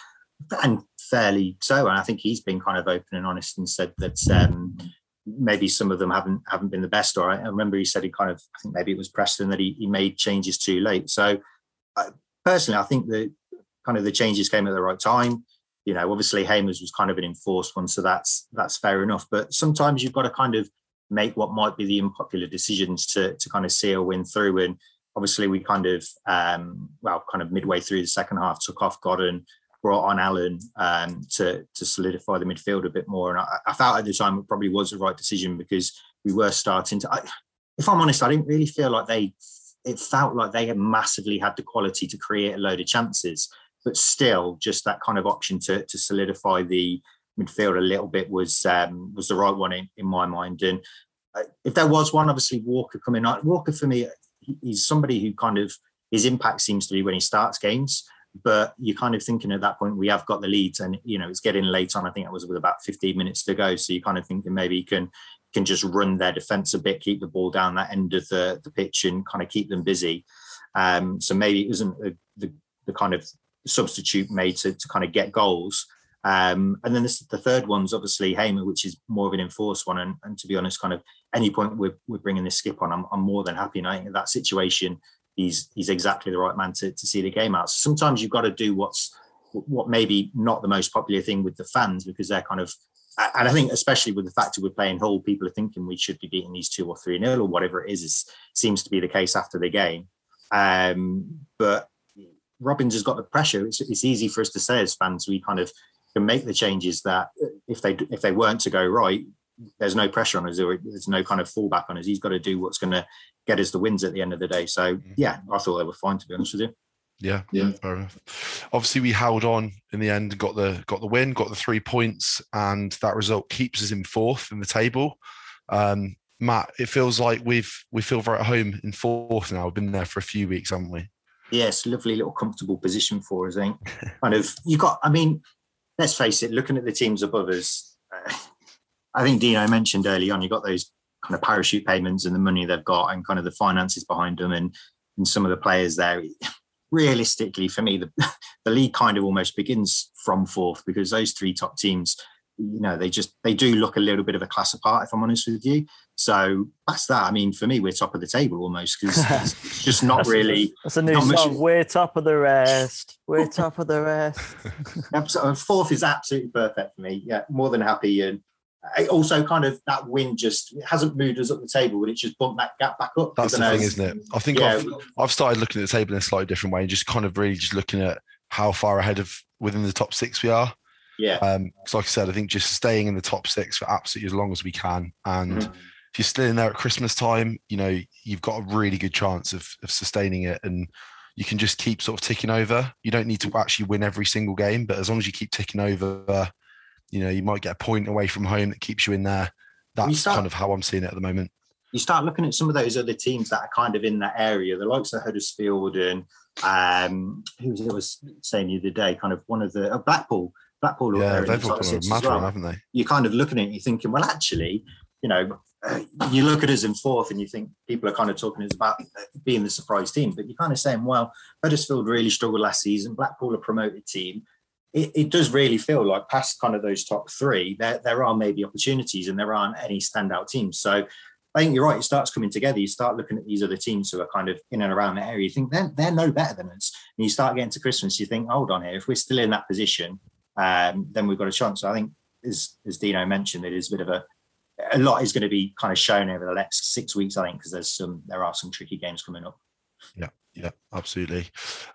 and fairly so. And I think he's been kind of open and honest and said that um, maybe some of them haven't haven't been the best. Or I I remember he said he kind of I think maybe it was Preston that he, he made changes too late. So uh, personally, I think the kind of the changes came at the right time. You know, obviously Hamers was kind of an enforced one, so that's that's fair enough. But sometimes you've got to kind of make what might be the unpopular decisions to to kind of see a win through. And obviously we kind of um, well, kind of midway through the second half, took off Godden, brought on Allen um, to to solidify the midfield a bit more. And I, I, felt at the time it probably was the right decision because we were starting to. I, if I'm honest, I didn't really feel like they. It felt like they had massively had the quality to create a load of chances, but still, just that kind of option to to solidify the midfield a little bit was um, was the right one in, in my mind. And uh, if there was one, obviously Walker coming on. Walker for me, he's somebody who kind of his impact seems to be when he starts games. But you're kind of thinking at that point we have got the leads, and you know it's getting late on. I think it was with about 15 minutes to go, so you're kind of thinking maybe you can can just run their defence a bit, keep the ball down that end of the, the pitch, and kind of keep them busy. Um, so maybe it isn't the, the, the kind of substitute made to, to kind of get goals. Um, and then this, the third one's obviously Hamer, which is more of an enforced one. And, and to be honest, kind of any point we're, we're bringing this skip on, I'm, I'm more than happy. And I think that situation, he's he's exactly the right man to, to see the game out. So sometimes you've got to do what's what maybe not the most popular thing with the fans because they're kind of and I think especially with the fact that we're playing Hull, people are thinking we should be beating these two or three nil or whatever it is. Seems to be the case after the game. Um, but Robins has got the pressure. It's, it's easy for us to say as fans we kind of can make the changes that if they if they weren't to go right, there's no pressure on us. or There's no kind of fallback on us. He's got to do what's going to get us the wins at the end of the day. So mm-hmm. yeah, I thought they were fine to be honest with you. Yeah, yeah, fair enough. Obviously, we held on in the end, got the got the win, got the three points, and that result keeps us in fourth in the table. Um, Matt, it feels like we've we feel very at home in fourth now. We've been there for a few weeks, haven't we? Yes, lovely little comfortable position for us. I think kind of you got. I mean, let's face it. Looking at the teams above us, uh, I think Dino mentioned early on. You got those kind of parachute payments and the money they've got, and kind of the finances behind them, and and some of the players there realistically, for me, the, the league kind of almost begins from fourth because those three top teams, you know, they just they do look a little bit of a class apart. If I'm honest with you, so that's that. I mean, for me, we're top of the table almost because it's just not that's, really. That's a new song. Much... We're top of the rest. We're top of the rest. Uh, fourth is absolutely perfect for me. Yeah, more than happy and also kind of that win just it hasn't moved us up the table, but it's just bumped that gap back up. That's the thing, isn't it? I think yeah. I've, I've started looking at the table in a slightly different way and just kind of really just looking at how far ahead of within the top six we are. Yeah. Um, so like I said, I think just staying in the top six for absolutely as long as we can. And mm-hmm. if you're still in there at Christmas time, you know, you've got a really good chance of, of sustaining it and you can just keep sort of ticking over. You don't need to actually win every single game, but as long as you keep ticking over you know, you might get a point away from home that keeps you in there. That's start, kind of how I'm seeing it at the moment. You start looking at some of those other teams that are kind of in that area, the likes of Huddersfield and um, who was it was saying the other day, kind of one of the uh, Blackpool. Blackpool yeah, they've got a mad well. haven't they? You're kind of looking at it, you're thinking, well, actually, you know, uh, you look at us in fourth and you think people are kind of talking about being the surprise team, but you're kind of saying, well, Huddersfield really struggled last season. Blackpool, a promoted team, it, it, does really feel like past kind of those top three, there, there are maybe opportunities and there aren't any standout teams. So I think you're right. It starts coming together. You start looking at these other teams who are kind of in and around the area. You think they're, they're no better than us. And you start getting to Christmas, you think, hold on here, if we're still in that position, um, then we've got a chance. So I think, as, as Dino mentioned, it is a bit of a, a lot is going to be kind of shown over the next six weeks, I think, because there's some, there are some tricky games coming up. Yeah. Yeah, absolutely.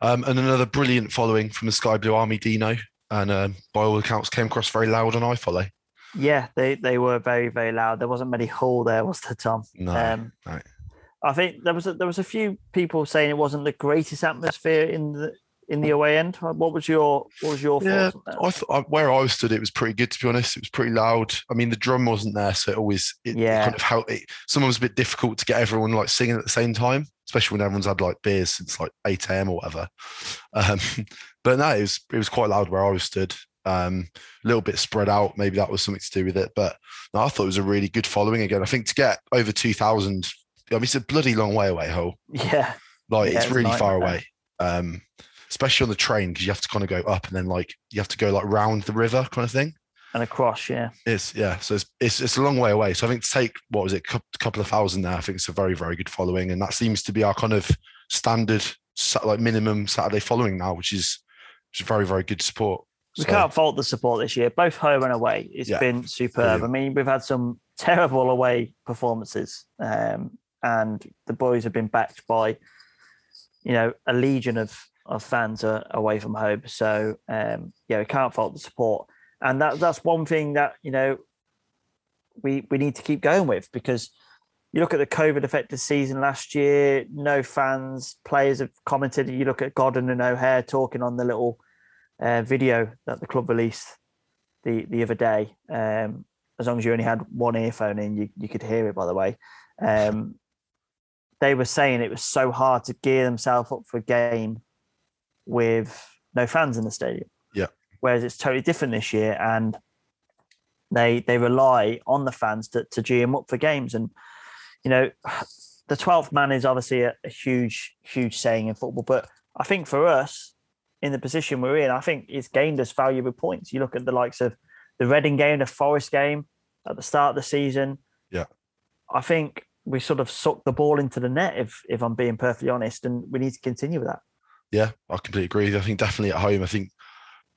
Um, and another brilliant following from the Sky Blue Army, Dino and uh, by all accounts came across very loud on iFollow. Yeah, they, they were very very loud. There wasn't many Hull there, was there, Tom? No, um, no. I think there was a, there was a few people saying it wasn't the greatest atmosphere in the in the away end. What was your what was your yeah, I thought where I stood, it was pretty good to be honest. It was pretty loud. I mean, the drum wasn't there, so it always it yeah. kind of helped. It, was a bit difficult to get everyone like singing at the same time, especially when everyone's had like beers since like eight a.m. or whatever. Um, but no, it was it was quite loud where I was stood. Um, a little bit spread out. Maybe that was something to do with it. But no, I thought it was a really good following again. I think to get over two thousand, I mean, it's a bloody long way away, Hull. Yeah, like yeah, it's, it's really far away. Um, especially on the train because you have to kind of go up and then like you have to go like round the river kind of thing. And across yeah. It's yeah so it's, it's it's a long way away. So i think to take what was it a couple of thousand there i think it's a very very good following. And that seems to be our kind of standard like minimum saturday following now which is which is very very good support. We so, can't fault the support this year. Both home and away it's yeah, been superb. Brilliant. i mean we've had some terrible away performances um, and the boys have been backed by you know, a legion of of fans are away from home. So um, yeah, we can't fault the support, and that that's one thing that you know we we need to keep going with because you look at the COVID affected season last year, no fans, players have commented. You look at Godden and O'Hare talking on the little uh, video that the club released the the other day. Um, as long as you only had one earphone in, you, you could hear it, by the way. Um, they were saying it was so hard to gear themselves up for a game with no fans in the stadium. Yeah. Whereas it's totally different this year, and they they rely on the fans to to them up for games. And you know, the twelfth man is obviously a, a huge huge saying in football, but I think for us in the position we're in, I think it's gained us valuable points. You look at the likes of the Reading game, the Forest game at the start of the season. Yeah. I think we sort of sucked the ball into the net, if if I'm being perfectly honest, and we need to continue with that. Yeah, I completely agree. I think definitely at home, I think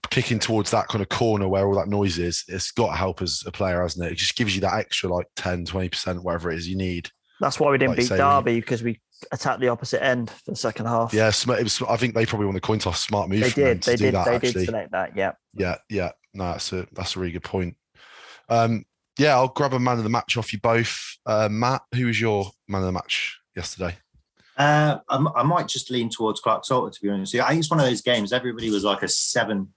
kicking towards that kind of corner where all that noise is, it's got to help as a player, hasn't it? It just gives you that extra like 10, 20%, whatever it is you need. That's why we didn't Like beat say, Derby because we attacked the opposite end for the second half. Yeah, was, I think they probably won the coin toss. Smart move. they did. They did. That, They actually. did select that. Yeah. Yeah, yeah. No, that's a that's a really good point. Um, yeah, I'll grab a man of the match off you both. Uh, Matt, who was your man of the match yesterday? Uh, I, I might just lean towards Clarke-Salter to be honest. I think it's one of those games. Everybody was like a seven,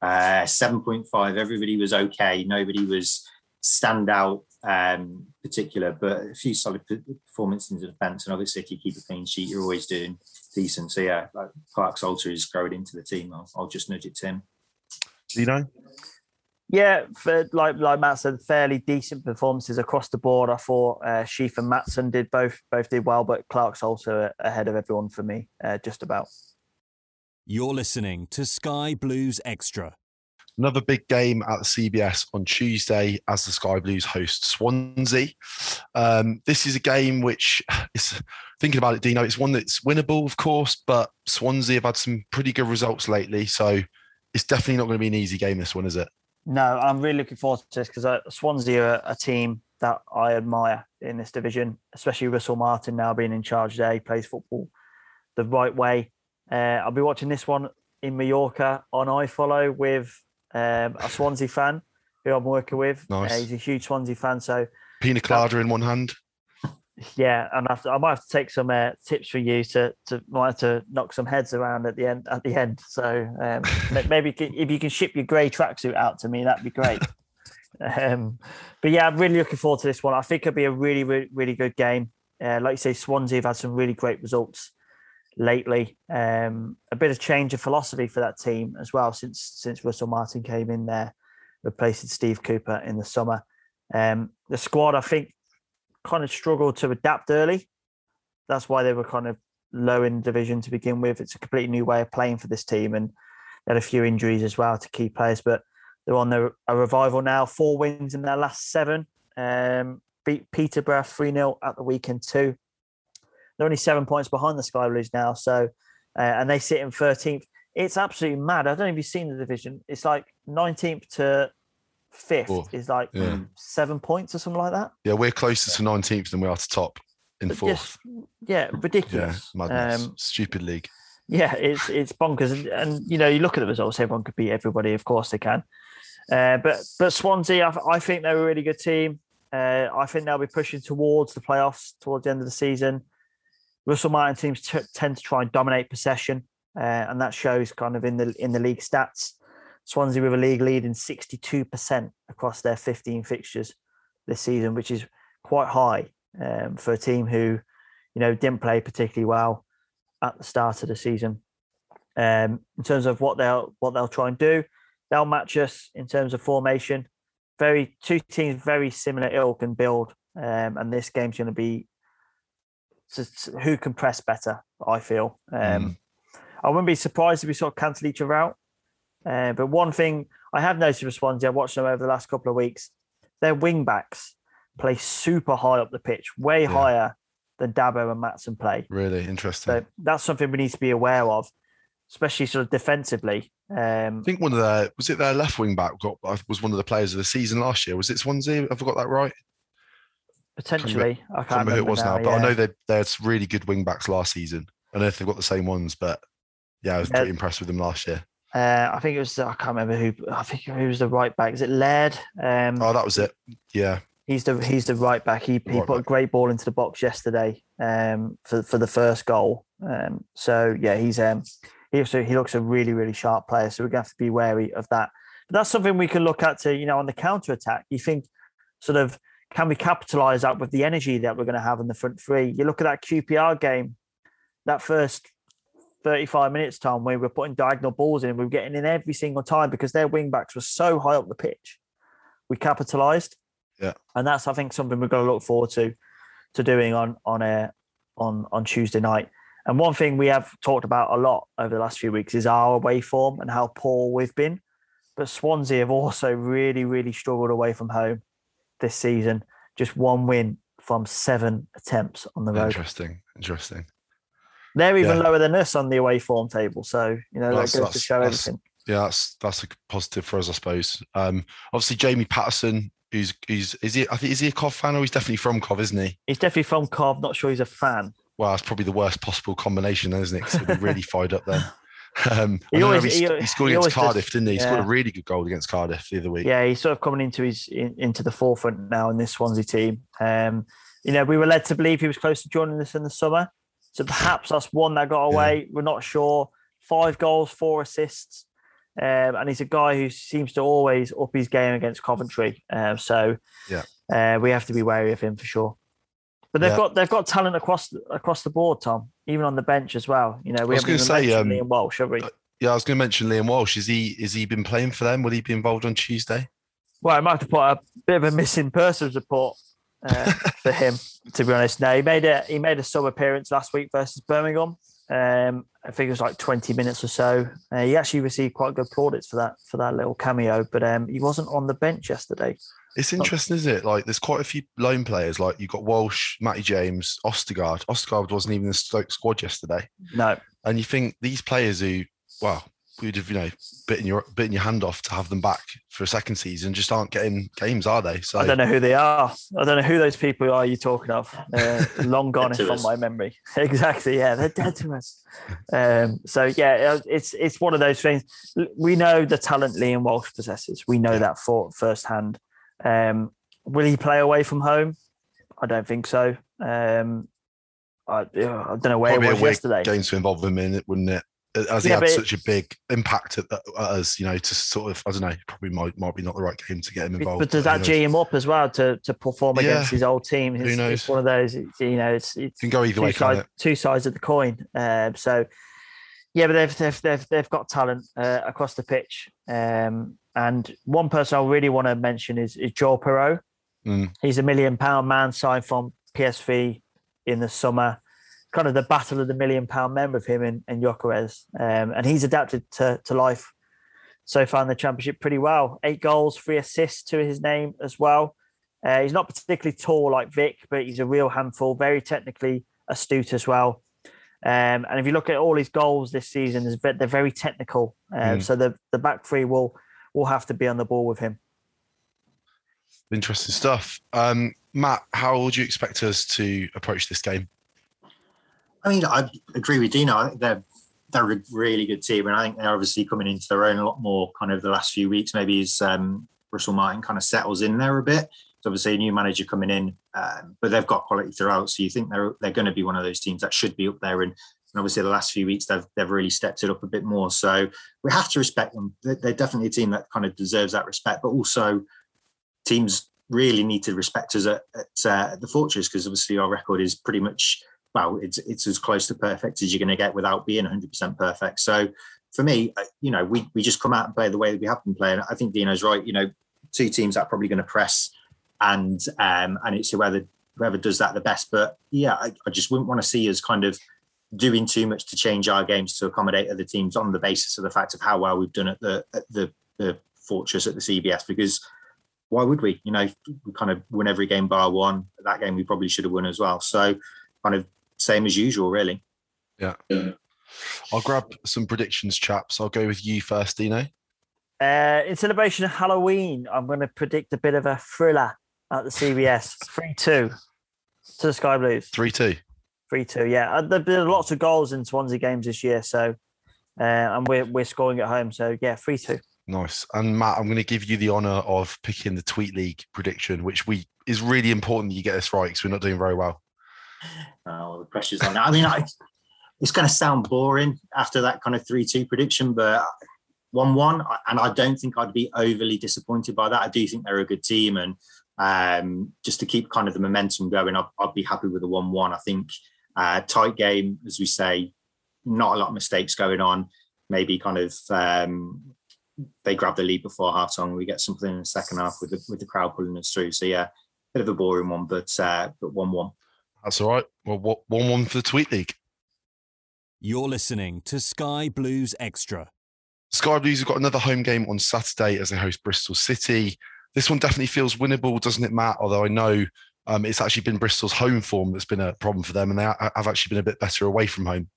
uh, seven point five. Everybody was okay. Nobody was standout um, particular, but a few solid performances in defence. And obviously, if you keep a clean sheet, you're always doing decent. So yeah, like Clarke-Salter is growing into the team. I'll, I'll just nudge it to him. Do you know? Yeah, for, like like Matt said, fairly decent performances across the board. I thought uh, Sheaf and Maatsen did both both did well, but Clarke-Salter's ahead of everyone for me, uh, just about. You're listening to Sky Blues Extra. Another big game at the CBS on Tuesday as the Sky Blues host Swansea. Um, this is a game which is thinking about it, Dino. It's one that's winnable, of course, but Swansea have had some pretty good results lately, so it's definitely not going to be an easy game. This one, is it? No, I'm really looking forward to this because uh, Swansea are a team that I admire in this division, especially Russell Martin now being in charge there. He plays football the right way. Uh, I'll be watching this one in Mallorca on iFollow with um, a Swansea fan who I'm working with. Nice. Uh, he's a huge Swansea fan, so Pina colada in one hand. Yeah, and I, I might have to take some uh, tips from you to to might have to knock some heads around at the end at the end. So um, maybe if you can ship your grey tracksuit out to me, that'd be great. um, but yeah, I'm really looking forward to this one. I think it'll be a really really, really good game. Uh, like you say, Swansea have had some really great results lately. Um, a bit of change of philosophy for that team as well since since Russell Martin came in there, replacing Steve Cooper in the summer. Um, the squad, I think, kind of struggled to adapt early. That's why they were kind of low in division to begin with. It's a completely new way of playing for this team, and they had a few injuries as well to key players, but they're on a revival now. Four wins in their last seven. Um, beat Peterborough 3 0 at the weekend, too. They're only seven points behind the Sky Blues now. So, uh, and they sit in 13th. It's absolutely mad. I don't know if you've seen the division. It's like 19th to fifth Fourth. is like Yeah. seven points or something like that. Yeah, we're closer to 19th than we are to top in But fourth. just- yeah, yeah, ridiculous. madness. Um, Stupid league. yeah, it's it's bonkers, and, and you know you look at the results. Everyone could beat everybody, of course they can. Uh, but but Swansea, I, I think they're a really good team. Uh, I think they'll be pushing towards the playoffs towards the end of the season. Russell Martin teams t- tend to try and dominate possession, uh, and that shows kind of in the in the league stats. Swansea with a league lead in 62% across their 15 fixtures this season, which is quite high um, for a team who, you know, didn't play particularly well at the start of the season. Um, in terms of what they'll what they'll try and do, they'll match us in terms of formation. Very two teams very similar ilk and build, um, and this game's going to be who can press better. I feel. Um, I wouldn't be surprised if we sort of cancel each other out. Uh, but one thing I have noticed with Swansea, I've watched them over the last couple of weeks, their wing backs play super high up the pitch, way higher than Dabo and Maatsen play. Really interesting. So that's something we need to be aware of, especially sort of defensively. Um, I think one of their was it their left wing back got was one of the players of the season last year. Was it Swansea? Have I got that right? potentially, I I can't can't remember who it was now, but I know they they had some really good wing backs last season. I don't know if they've got the same ones, but yeah, I was Yeah. pretty impressed with them last year. Uh, I think it was I can't remember who. I think who was the right back. Is it Laird? Um, Oh, that was it. Yeah, He's the he's the right back. He he Right put a great ball into the box yesterday um, for for the first goal. Um, so yeah, he's um he also, he looks a really really sharp player. So we're gonna have to be wary of that. But that's something we can look at to you know on the counter attack. You think sort of can we capitalize that with the energy that we're going to have in the front three? You look at that QPR game, that first 35 minutes time where we were putting diagonal balls in, we were getting in every single time because their wing backs were so high up the pitch. We capitalized. Yeah. And that's I think something we're going to look forward to to doing on on a on on Tuesday night. And one thing we have talked about a lot over the last few weeks is our away form and how poor we've been. But Swansea have also really, really struggled away from home this season. Just one win from seven attempts on the road. interesting, interesting. They're even Yeah. lower than us on the away form table. So, you know, That's- that goes to show everything. Yeah, that's that's a positive for us, I suppose. Um, obviously Jamie Paterson, who's who's is he? I think is he a Cov fan or he's definitely from Cov, isn't he? He's definitely from Cov. Not sure he's a fan. Well, that's probably the worst possible combination, then, isn't it? Because he'll be really fired up then. Um, He always- he, he- he scored he against does- Cardiff, didn't he? He scored a really good goal against Cardiff the other week. Yeah, he's sort of coming into his in, into the forefront now in this Swansea team. Um, you know, we were led to believe he was close to joining us in the summer. So perhaps that's one that got away. We're not sure. Five goals, four assists. Um, and he's a guy who seems to always up his game against Coventry. Um, so Yeah. uh, we have to be wary of him for sure. But they've Yeah. got they've got talent across across the board, Tom. Even on the bench as well. You know, we I was gonna even say, um, Liam Walsh, have we? Yeah, I was going to mention Liam Walsh. Is he is he been playing for them? Will he be involved on Tuesday? Well, I might have to put a bit of a missing persons report uh, for him. To be honest, no, he made a he made a sub appearance last week versus Birmingham. Um, I think it was like twenty minutes or so. Uh, he actually received quite good plaudits for that for that little cameo, but um, he wasn't on the bench yesterday. It's interesting, isn't it? Like, there's quite a few loan players. Like, you've got Walsh, Matty James, Ostergaard. Ostergaard wasn't even in the Stoke squad yesterday. No, And you think these players who, well, would have, you know, bitten your bitten your hand off to have them back for a second season just aren't getting games, are they? So I don't know who they are. I don't know who those people are you talking of. Uh, long gone Dead from us. my memory. exactly. Yeah, they're dead to us. Um, so yeah, it's it's one of those things. We know the talent Liam Walsh possesses. We know that for firsthand. Um, will he play away from home? I don't think so. Um, I, I don't know where Probably he a was weird yesterday. Games to involve him in it, wouldn't it? As he Yeah, had such a big impact at, at us, you know, to sort of, I don't know, probably might, might be not the right game to get him involved. But does that? G him up as well to to perform Yeah. against his old team? Who It's, knows? it's one of those. it's, You know, it's it's can go either two, way, side- two sides of the coin. Um, so, yeah, but they've they've they've, they've got talent uh, across the pitch. Um, and one person I really want to mention is, is Joel Piroe. Mm. He's a million pound man signed from PSV in the summer. Kind of the battle of the million pound men with him and, and Gyökeres. Um, and he's adapted to, to life so far in the championship pretty well. Eight goals, three assists to his name as well. Uh, he's not particularly tall like Vic, but he's a real handful, very technically astute as well. Um, and if you look at all his goals this season, they're very technical. Um, Mm. So the, the back three will will have to be on the ball with him. Interesting stuff. Um, Matt, how would you expect us to approach this game? I mean, I agree with Dino. I think they're they're a really good team, and I think they're obviously coming into their own a lot more. Kind of the last few weeks, maybe as um, Russell Martin kind of settles in there a bit. It's obviously a new manager coming in, um, but they've got quality throughout. So you think they're they're going to be one of those teams that should be up there. And, and obviously the last few weeks they've they've really stepped it up a bit more. So we have to respect them. They're, definitely a team that kind of deserves that respect, but also teams really need to respect us at, at, uh, at the Fortress because obviously our record is pretty much well, it's it's as close to perfect as you're going to get without being 100% perfect. So for me, uh, you know, we we just come out and play the way that we have been playing. I think Dino's right. You know, two teams that are probably going to press, and um, and it's whoever whoever does that the best. But yeah, I, I just wouldn't want to see us kind of doing too much to change our games to accommodate other teams on the basis of the fact of how well we've done at the at the, the Fortress at the CBS because. Why would we? You know, we kind of win every game bar one. That game we probably should have won as well. So, kind of same as usual, really. Yeah. yeah. I'll grab some predictions, chaps. I'll go with you first, Dino. Uh, in celebration of Halloween, I'm going to predict a bit of a thriller at the CBS. 3 2 to the Sky Blues. 3 2. Three two, yeah. Uh, There've been lots of goals in Swansea games this year, so uh, and we're we're scoring at home, so yeah, three two. Nice. And Matt, I'm going to give you the honour of picking the Tweet League prediction, which we is really important that you get this right because we're not doing very well. Oh, the pressure's on. I mean, I, it's going to sound boring after that kind of three-two prediction, but one-one, and I don't think I'd be overly disappointed by that. I do think they're a good team, and um, just to keep kind of the momentum going, I'd, I'd be happy with a one-one. I think uh, tight game, as we say, not a lot of mistakes going on. Maybe kind of um, they grab the lead before half time. We get something in the second half with the with the crowd pulling us through. So yeah, bit of a boring one, but uh, but one-one. That's all right. Well, what one-one for the Tweet League. You're listening to Sky Blues Extra. Sky Blues have got another home game on Saturday as they host Bristol City. This one definitely feels winnable, doesn't it, Matt? Although I know um, it's actually been Bristol's home form that's been a problem for them, and they have actually been a bit better away from home.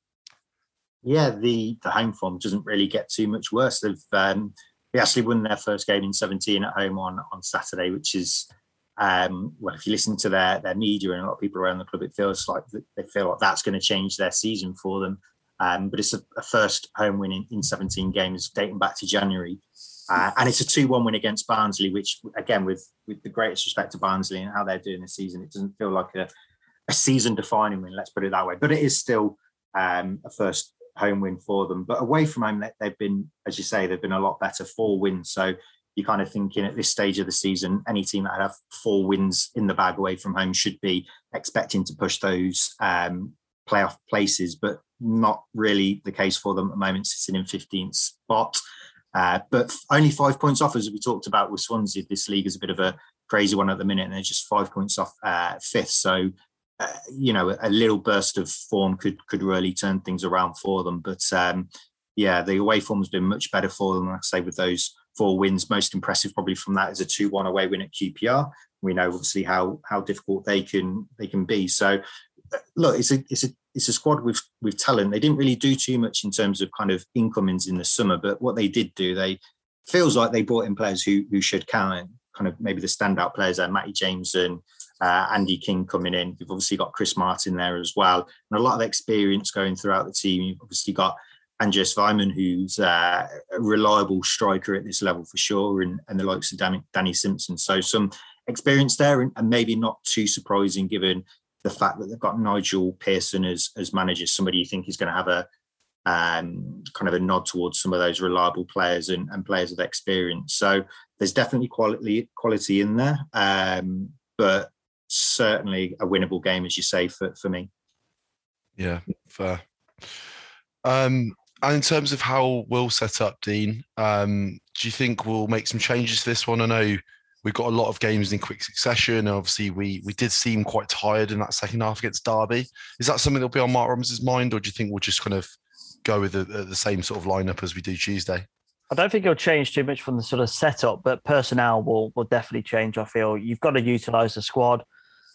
Yeah, the the home form doesn't really get too much worse. They've um, they actually won their first game in 17 at home on on Saturday, which is um, well, if you listen to their their media and a lot of people around the club, it feels like they feel like that's going to change their season for them. Um, but it's a, a, first home win in, in 17 games dating back to January. Uh, and it's a 2-1 win against Barnsley, which again, with with the greatest respect to Barnsley and how they're doing this season, it doesn't feel like a, a season defining win, let's put it that way. But it is still um, a first home win for them. But away from home, they've been, as you say, they've been a lot better, four wins. So you're kind of thinking at this stage of the season, any team that have four wins in the bag away from home should be expecting to push those um, playoff places, but not really the case for them at the moment, sitting in 15th spot. Uh, but only five points off, as we talked about with Swansea. This league is a bit of a crazy one at the minute, and they're just five points off uh, fifth. So, uh, you know, a little burst of form could could really turn things around for them. But um, yeah, the away form's been much better for them. Like I say, with those four wins, most impressive probably from that is a two-one away win at QPR. We know obviously how how difficult they can they can be. So, look, it's a it's a it's a squad with with talent. They didn't really do too much in terms of kind of incomings in the summer, but what they did do, they feels like they brought in players who who should count. Kind of maybe the standout players are Matty James and uh, Andy King coming in. You've obviously got Chris Martin there as well, and a lot of experience going throughout the team. You've obviously got Andreas Weimann, who's uh, a reliable striker at this level for sure, and, and the likes of Danny, Danny Simpson. So some experience there, and, and maybe not too surprising given the fact that they've got Nigel Pearson as as manager, somebody you think is going to have a um, kind of a nod towards some of those reliable players and, and players of experience. So there's definitely quality quality in there, um, but certainly a winnable game, as you say, for for me. Yeah, fair. Um, and in terms of how we'll set up, Dean, um, do you think we'll make some changes to this one? I know we've got a lot of games in quick succession. Obviously, we we did seem quite tired in that second half against Derby. Is that something that'll be on Mark Robins' mind, or do you think we'll just kind of go with the, the same sort of lineup as we do Tuesday? I don't think it'll change too much from the sort of setup, but personnel will will definitely change. I feel you've got to utilise the squad,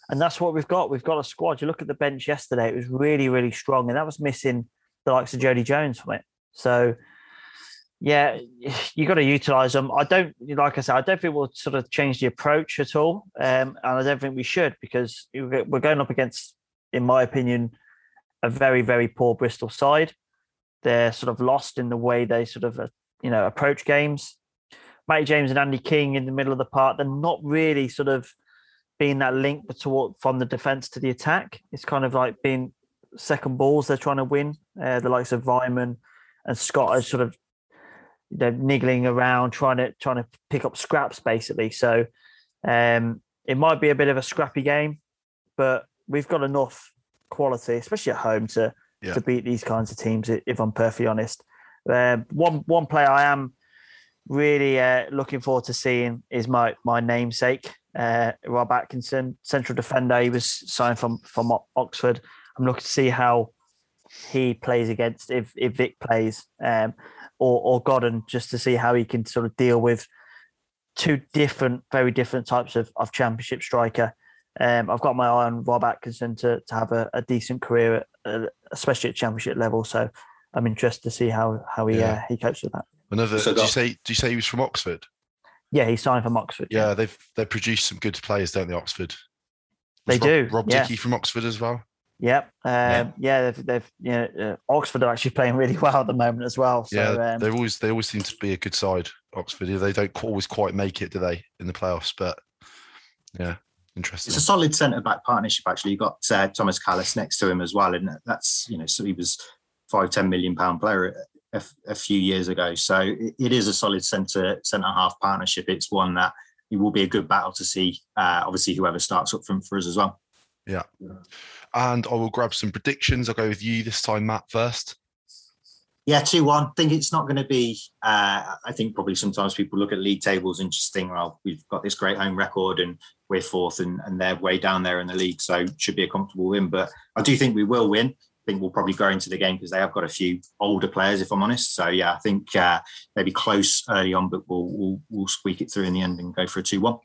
and that's what we've got. We've got a squad. You look at the bench yesterday; it was really, really strong, and that was missing the likes of Jodi Jones from it. So yeah, you got to utilize them. I don't, like I said, I don't think we'll sort of change the approach at all, um, and I don't think we should because we're going up against, in my opinion, a very very poor Bristol side. They're sort of lost in the way they sort of uh, you know approach games. Matty James and Andy King in the middle of the park. They're not really sort of being that link toward from the defense to the attack. It's kind of like being second balls they're trying to win. Uh, the likes of Weimann and Scott are sort of they're niggling around trying to trying to pick up scraps basically. So um, it might be a bit of a scrappy game, but we've got enough quality, especially at home, to yeah. to beat these kinds of teams. If I'm perfectly honest, um, one one player I am really uh, looking forward to seeing is my my namesake, uh, Rob Atkinson, central defender. He was signed from from Oxford. I'm looking to see how he plays against if if Vic plays. Um, or, or Godden just to see how he can sort of deal with two different, very different types of, of championship striker. Um, I've got my eye on Rob Atkinson to, to have a, a decent career, at, uh, especially at championship level. So I'm interested to see how how he yeah. uh, he copes with that. Another, so did you say? Did you say he was from Oxford? Yeah, he signed from Oxford. Yeah, yeah. they've they produced some good players, don't they? Oxford. Was they Rob, do. Rob yeah. Dickie from Oxford as well. Yep. Um, yeah. yeah, they've, they've you know, uh, Oxford are actually playing really well at the moment as well. So, yeah, um, they always they always seem to be a good side. Oxford, they don't always quite make it, do they, in the playoffs? But yeah, interesting. It's a solid centre back partnership. Actually, you got uh, Thomas Kalas next to him as well, and that's you know, so he was five ten million pound player a, a few years ago. So it, it is a solid centre centre half partnership. It's one that it will be a good battle to see. Uh, obviously, whoever starts up front for us as well. Yeah. And I will grab some predictions. I'll go with you this time, Matt, first. Yeah, 2 1. Think it's not going to be. Uh, I think probably sometimes people look at league tables and just think, well, we've got this great home record and we're fourth and, and they're way down there in the league. So should be a comfortable win. But I do think we will win. I think we'll probably go into the game because they have got a few older players, if I'm honest. So yeah, I think uh, maybe close early on, but we'll, we'll, we'll squeak it through in the end and go for a 2 1.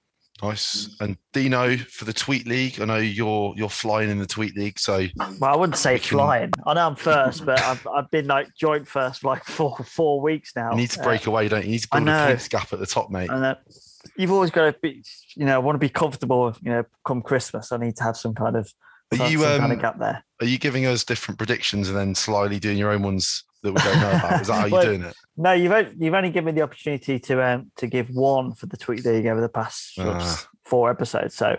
Nice. And Dino for the tweet league. I know you're you're flying in the tweet league, so well, I wouldn't say flying. I know I'm first, but I've, I've been like joint first for like four four weeks now. You need to break uh, away, don't you? You need to build a gap at the top, mate. And you've always got to be, you know, want to be comfortable. You know, come Christmas, I need to have some kind of are you um, kind of gap there. Are you giving us different predictions and then slyly doing your own ones that we don't know about? Is that how you're doing it? No, you've only, you've only given me the opportunity to um, to give one for the tweet league over the past uh, four episodes. So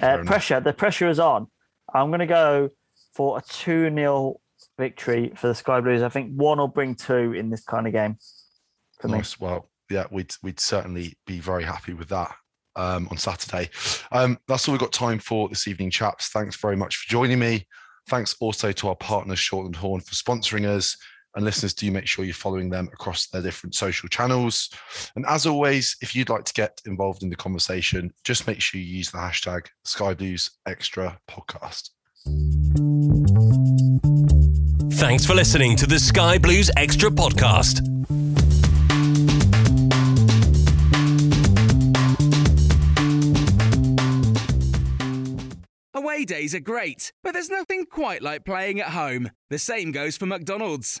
uh, pressure, the pressure is on. I'm going to go for a two 0 victory for the Sky Blues. I think one will bring two in this kind of game. For nice. Me. Well, yeah, we'd we'd certainly be very happy with that um, on Saturday. Um, that's all we've got time for this evening, chaps. Thanks very much for joining me. Thanks also to our partners, Shortland Horne, for sponsoring us. And listeners, do make sure you're following them across their different social channels. And as always, if you'd like to get involved in the conversation, just make sure you use the hashtag Sky Blues Extra Podcast. Thanks for listening to the Sky Blues Extra Podcast. Away days are great, but there's nothing quite like playing at home. The same goes for McDonald's.